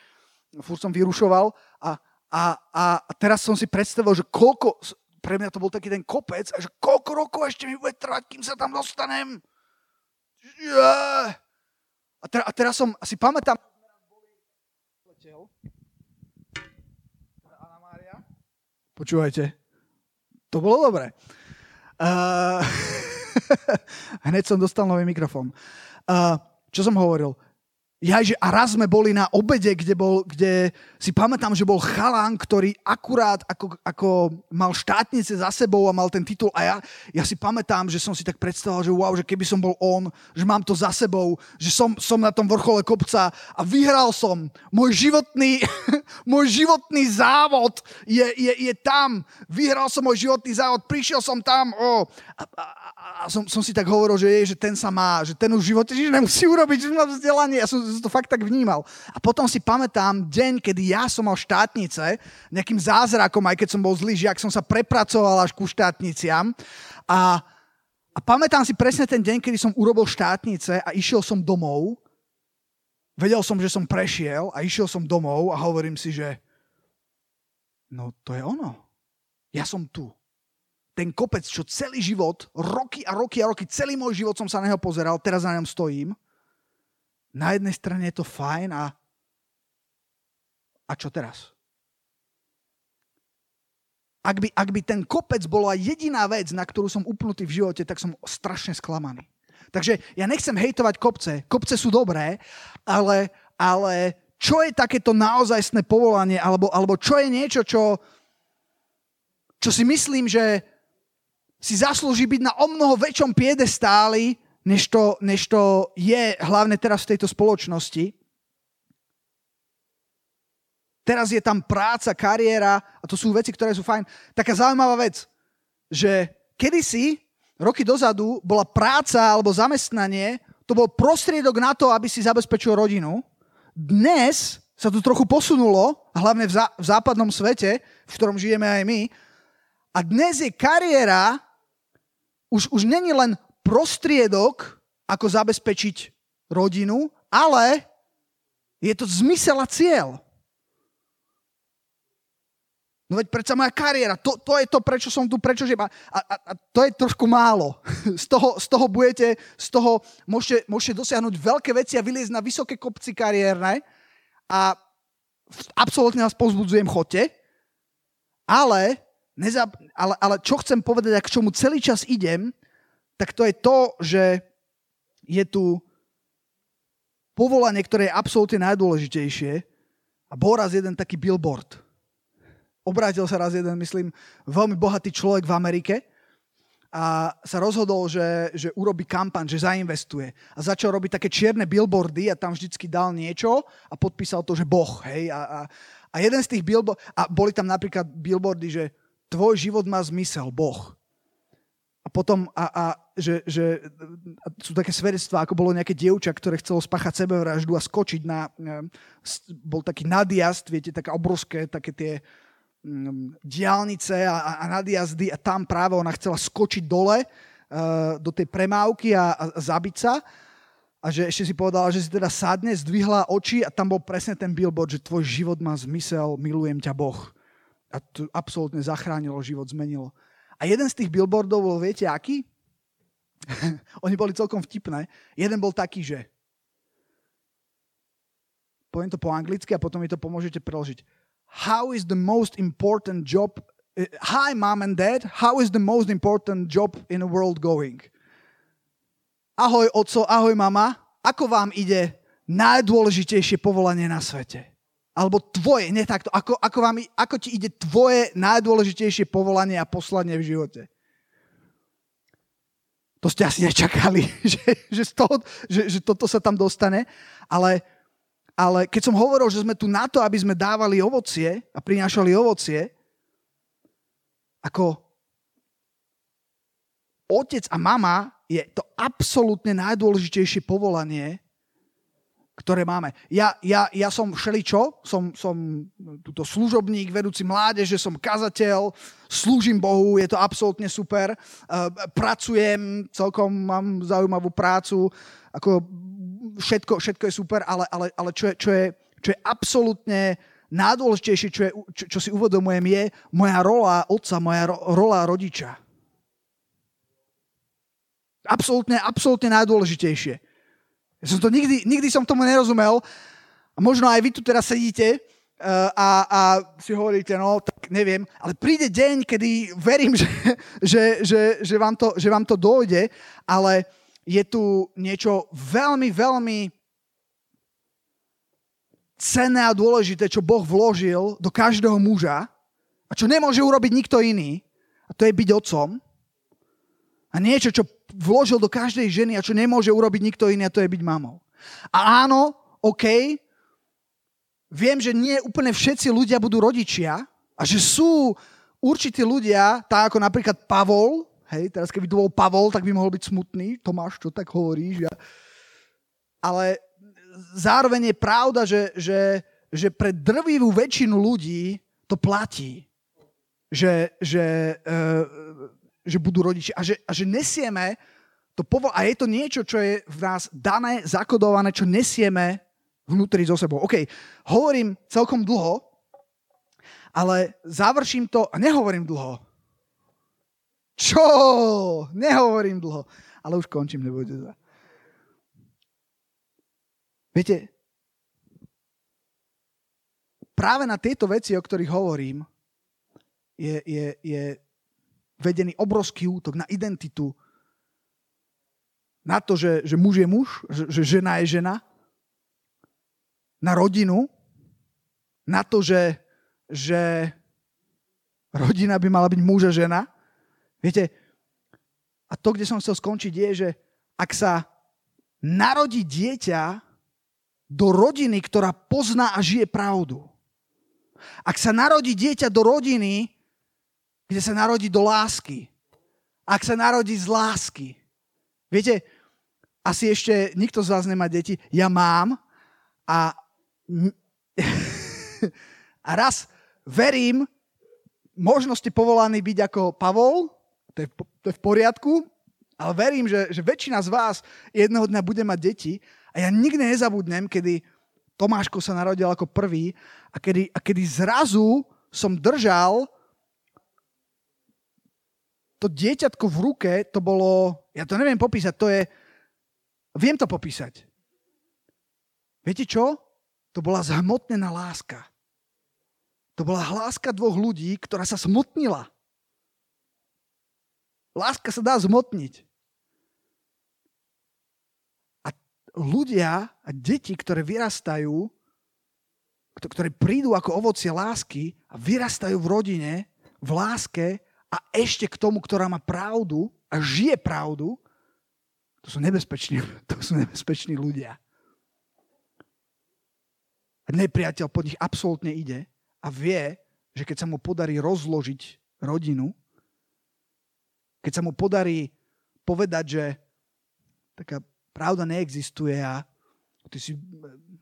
furt som vyrušoval a, a, a, teraz som si predstavil, že koľko, pre mňa to bol taký ten kopec, a že koľko rokov ešte mi bude trvať, kým sa tam dostanem. A, ter, a teraz som, asi pamätám, Počúvajte, to bolo dobré. Uh, hneď som dostal nový mikrofón. Uh, čo som hovoril? Ja, že a raz sme boli na obede, kde, bol, kde si pamätám, že bol chalán, ktorý akurát ako, ako mal štátnice za sebou a mal ten titul a ja, ja si pamätám, že som si tak predstavoval, že wow, že keby som bol on, že mám to za sebou, že som, som na tom vrchole kopca a vyhral som. Môj životný, môj životný závod je, je, je tam. Vyhral som môj životný závod, prišiel som tam. Oh. A, a, a som, som si tak hovoril, že, je, že ten sa má, že ten už v živote že nemusí urobiť, že má vzdelanie. Ja som som to fakt tak vnímal. A potom si pamätám deň, kedy ja som mal štátnice, nejakým zázrakom, aj keď som bol zlý žiak, som sa prepracoval až ku štátniciam. A, a pamätám si presne ten deň, kedy som urobil štátnice a išiel som domov. Vedel som, že som prešiel a išiel som domov a hovorím si, že no to je ono. Ja som tu ten kopec, čo celý život, roky a roky a roky, celý môj život som sa na neho pozeral, teraz na ňom stojím na jednej strane je to fajn a, a čo teraz? Ak by, ak by ten kopec bola jediná vec, na ktorú som upnutý v živote, tak som strašne sklamaný. Takže ja nechcem hejtovať kopce. Kopce sú dobré, ale, ale čo je takéto naozajstné povolanie, alebo, alebo čo je niečo, čo, čo si myslím, že si zaslúži byť na o mnoho väčšom piedestáli, než to, než to je hlavne teraz v tejto spoločnosti, teraz je tam práca, kariéra a to sú veci, ktoré sú fajn. Taká zaujímavá vec, že kedysi, roky dozadu, bola práca alebo zamestnanie, to bol prostriedok na to, aby si zabezpečil rodinu. Dnes sa to trochu posunulo, hlavne v, zá, v západnom svete, v ktorom žijeme aj my. A dnes je kariéra už, už není len prostriedok, ako zabezpečiť rodinu, ale je to zmysel a cieľ. No veď predsa moja kariéra, to, to je to, prečo som tu, prečo žijem. A, a, a to je trošku málo. Z toho, z toho budete, z toho môžete, môžete dosiahnuť veľké veci a vyliezť na vysoké kopci kariérne. A absolútne vás pozbudzujem, chodte. Ale, nezab, ale, ale čo chcem povedať a k čomu celý čas idem, tak to je to, že je tu povolanie, ktoré je absolútne najdôležitejšie. A bol raz jeden taký billboard – obrátil sa raz jeden, myslím, veľmi bohatý človek v Amerike a sa rozhodol, že, že urobí kampaň, že zainvestuje. A začal robiť také čierne billboardy a tam vždycky dal niečo a podpísal to, že Boh. Hej? A, a, a jeden z tých billboard, a boli tam napríklad billboardy, že tvoj život má zmysel, Boh. A potom, a, a že, že a sú také svedectvá, ako bolo nejaké dievča, ktoré chcelo spáchať sebevraždu a skočiť na, bol taký nadjazd, viete, také obrovské, také tie, Mm, diálnice a, a nadjazdy a tam práve ona chcela skočiť dole uh, do tej premávky a, a, a zabiť sa. A že ešte si povedala, že si teda sadne, zdvihla oči a tam bol presne ten billboard, že tvoj život má zmysel, milujem ťa Boh. A to absolútne zachránilo život, zmenilo. A jeden z tých billboardov bol, viete aký? Oni boli celkom vtipné. Jeden bol taký, že poviem to po anglicky a potom mi to pomôžete preložiť how is the most important job uh, hi mom and dad how is the most important job in the world going ahoj oco ahoj mama ako vám ide najdôležitejšie povolanie na svete alebo tvoje, nie takto, ako, ako, vám, ako ti ide tvoje najdôležitejšie povolanie a poslanie v živote. To ste asi nečakali, že, že, z toho, že, že toto sa tam dostane, ale ale keď som hovoril, že sme tu na to, aby sme dávali ovocie a prinášali ovocie, ako otec a mama je to absolútne najdôležitejšie povolanie, ktoré máme. Ja, ja, ja som všeličo, som, som túto služobník, vedúci mládeže, som kazateľ, slúžim Bohu, je to absolútne super, uh, pracujem, celkom mám zaujímavú prácu, ako všetko, všetko je super, ale, ale, ale čo, je, čo, je, čo je absolútne najdôležitejšie, čo, je, čo, čo si uvedomujem, je moja rola otca, moja ro, rola rodiča. Absolútne, absolútne najdôležitejšie. Ja som to nikdy, nikdy som tomu nerozumel a možno aj vy tu teraz sedíte uh, a, a si hovoríte, no tak neviem, ale príde deň, kedy verím, že, že, že, že, vám, to, že vám to dojde, ale je tu niečo veľmi, veľmi cenné a dôležité, čo Boh vložil do každého muža a čo nemôže urobiť nikto iný, a to je byť otcom. A niečo, čo vložil do každej ženy a čo nemôže urobiť nikto iný, a to je byť mamou. A áno, OK, viem, že nie úplne všetci ľudia budú rodičia a že sú určití ľudia, tak ako napríklad Pavol, Hej, teraz keby to bol Pavol, tak by mohol byť smutný. Tomáš, čo tak hovoríš? Ja... Ale zároveň je pravda, že, že, že pre drvivú väčšinu ľudí to platí. Že, že, uh, že budú rodiči. A že, a že nesieme to povol... A je to niečo, čo je v nás dané, zakodované, čo nesieme vnútri so sebou. OK, hovorím celkom dlho, ale završím to, a nehovorím dlho, čo? Nehovorím dlho. Ale už končím, nebojte sa. Viete, práve na tieto veci, o ktorých hovorím, je, je, je vedený obrovský útok na identitu, na to, že, že muž je muž, že, že žena je žena, na rodinu, na to, že, že rodina by mala byť muž a žena, Viete, a to, kde som chcel skončiť, je, že ak sa narodí dieťa do rodiny, ktorá pozná a žije pravdu, Ak sa narodí dieťa do rodiny, kde sa narodí do lásky. Ak sa narodí z lásky. Viete, asi ešte nikto z vás nemá deti. Ja mám a, a raz verím, možno ste povolaní byť ako Pavol, to je, to je v poriadku, ale verím, že, že väčšina z vás jedného dňa bude mať deti a ja nikdy nezabudnem, kedy Tomáško sa narodil ako prvý a kedy, a kedy zrazu som držal to dieťatko v ruke, to bolo, ja to neviem popísať, to je, viem to popísať. Viete čo? To bola zhmotnená láska. To bola láska dvoch ľudí, ktorá sa smutnila. Láska sa dá zmotniť. A ľudia a deti, ktoré vyrastajú, ktoré prídu ako ovocie lásky a vyrastajú v rodine, v láske a ešte k tomu, ktorá má pravdu a žije pravdu, to sú nebezpeční, to sú nebezpeční ľudia. A nepriateľ po nich absolútne ide a vie, že keď sa mu podarí rozložiť rodinu, keď sa mu podarí povedať, že taká pravda neexistuje a ty si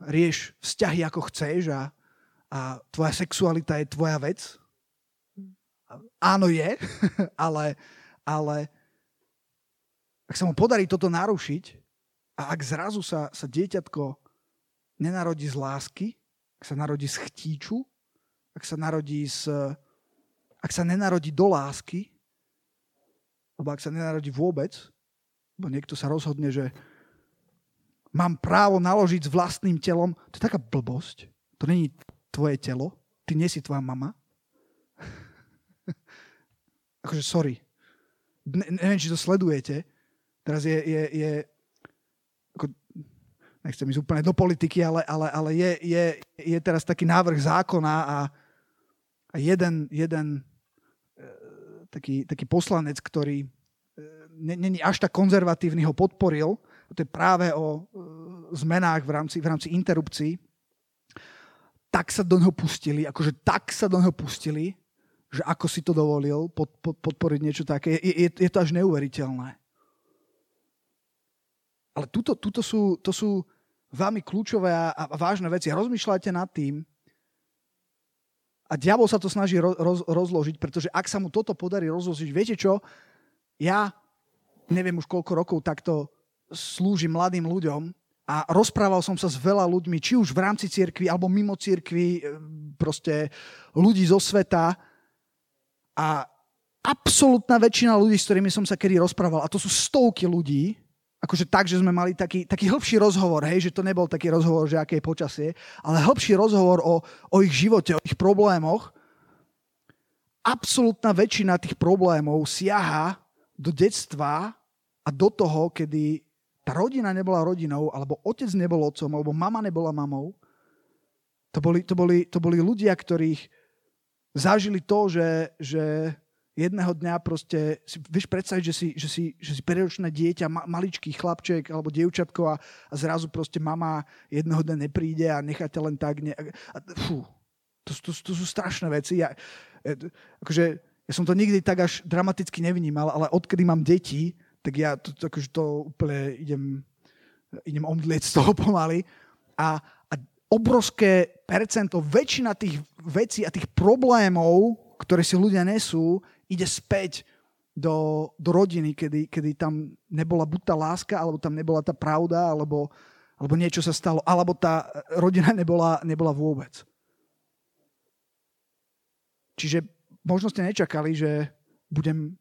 rieš vzťahy ako chceš a, a tvoja sexualita je tvoja vec. Áno je, ale, ale ak sa mu podarí toto narušiť a ak zrazu sa, sa dieťatko nenarodí z lásky, ak sa narodí z chtíču, ak sa narodí z, ak sa nenarodí do lásky, alebo ak sa nenarodí vôbec, bo niekto sa rozhodne, že mám právo naložiť s vlastným telom, to je taká blbosť. To není tvoje telo, ty nie si tvoja mama. akože sorry. Ne, neviem, či to sledujete. Teraz je, je, je ako, nechcem ísť úplne do politiky, ale, ale, ale je, je, je teraz taký návrh zákona a a jeden, jeden e, taký, taký poslanec, ktorý e, není až tak konzervatívny, ho podporil. To je práve o e, zmenách v rámci, v rámci interrupcií. Tak sa do neho pustili, akože tak sa do neho pustili, že ako si to dovolil pod, pod, podporiť niečo také. Je, je, je to až neuveriteľné. Ale tuto, tuto sú, to sú veľmi kľúčové a, a vážne veci. Rozmýšľajte nad tým, a diabol sa to snaží roz, rozložiť, pretože ak sa mu toto podarí rozložiť, viete čo? Ja neviem už koľko rokov takto slúžim mladým ľuďom a rozprával som sa s veľa ľuďmi, či už v rámci cirkvi alebo mimo cirkvi, e, proste ľudí zo sveta a absolútna väčšina ľudí, s ktorými som sa kedy rozprával, a to sú stovky ľudí, akože tak, že sme mali taký, taký hĺbší rozhovor, hej, že to nebol taký rozhovor, že aké je počasie, ale hĺbší rozhovor o, o ich živote, o ich problémoch. Absolutná väčšina tých problémov siaha do detstva a do toho, kedy tá rodina nebola rodinou, alebo otec nebol otcom, alebo mama nebola mamou. To boli, to boli, to boli ľudia, ktorých zažili to, že, že jedného dňa proste si vieš predstaviť, že si, že si, že si periročné dieťa, ma, maličký chlapček alebo dievčatko a, a zrazu proste mama jedného dňa nepríde a nechá ťa len tak. Ne, a, fú, to, to, to sú strašné veci. Ja, akože, ja som to nikdy tak až dramaticky nevnímal, ale odkedy mám deti, tak ja to, to, akože to úplne idem, idem omdlieť z toho pomaly. A, a obrovské percento, väčšina tých vecí a tých problémov, ktoré si ľudia nesú, ide späť do, do rodiny, kedy, kedy tam nebola buď tá láska, alebo tam nebola tá pravda, alebo, alebo niečo sa stalo, alebo tá rodina nebola, nebola vôbec. Čiže možno ste nečakali, že budem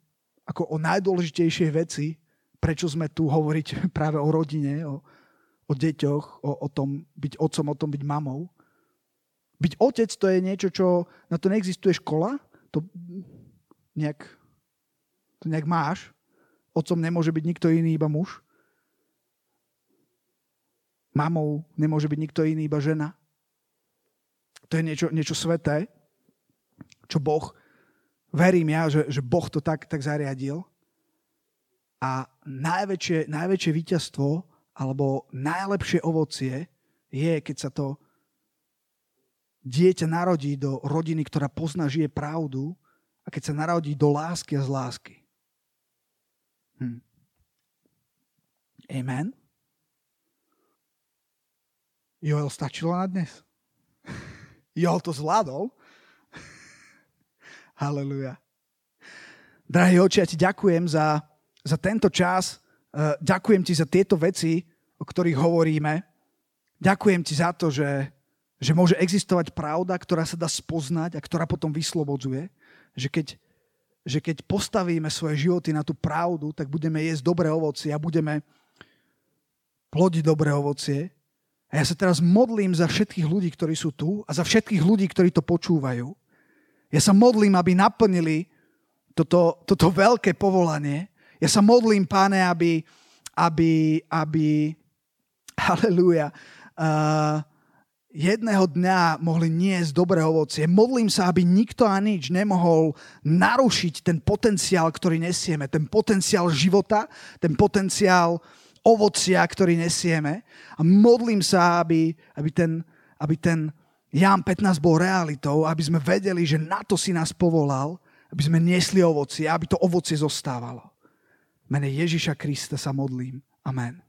ako o najdôležitejšej veci, prečo sme tu hovoriť práve o rodine, o, o deťoch, o, o tom byť otcom, o tom byť mamou. Byť otec to je niečo, čo na to neexistuje škola, to nejak, to nejak máš. Otcom nemôže byť nikto iný, iba muž. Mamou nemôže byť nikto iný, iba žena. To je niečo, niečo sveté, čo Boh, verím ja, že, že Boh to tak, tak zariadil. A najväčšie, najväčšie víťazstvo alebo najlepšie ovocie je, keď sa to dieťa narodí do rodiny, ktorá pozná, žije pravdu a keď sa narodí do lásky a z lásky. Hm. Amen. Joel, stačilo na dnes? Joel to zvládol. Haleluja. Drahý oči, ja ti ďakujem za, za tento čas. Uh, ďakujem ti za tieto veci, o ktorých hovoríme. Ďakujem ti za to, že, že môže existovať pravda, ktorá sa dá spoznať a ktorá potom vyslobodzuje. Že keď, že keď postavíme svoje životy na tú pravdu, tak budeme jesť dobré ovocie a budeme plodiť dobré ovocie. A ja sa teraz modlím za všetkých ľudí, ktorí sú tu a za všetkých ľudí, ktorí to počúvajú. Ja sa modlím, aby naplnili toto, toto veľké povolanie. Ja sa modlím, páne, aby, aby, aby halleluja, uh, jedného dňa mohli niesť dobré ovocie. Modlím sa, aby nikto a nič nemohol narušiť ten potenciál, ktorý nesieme, ten potenciál života, ten potenciál ovocia, ktorý nesieme. A modlím sa, aby, aby, ten, aby ten Ján 15 bol realitou, aby sme vedeli, že na to si nás povolal aby sme niesli ovocie, aby to ovocie zostávalo. Mene Ježiša Krista sa modlím. Amen.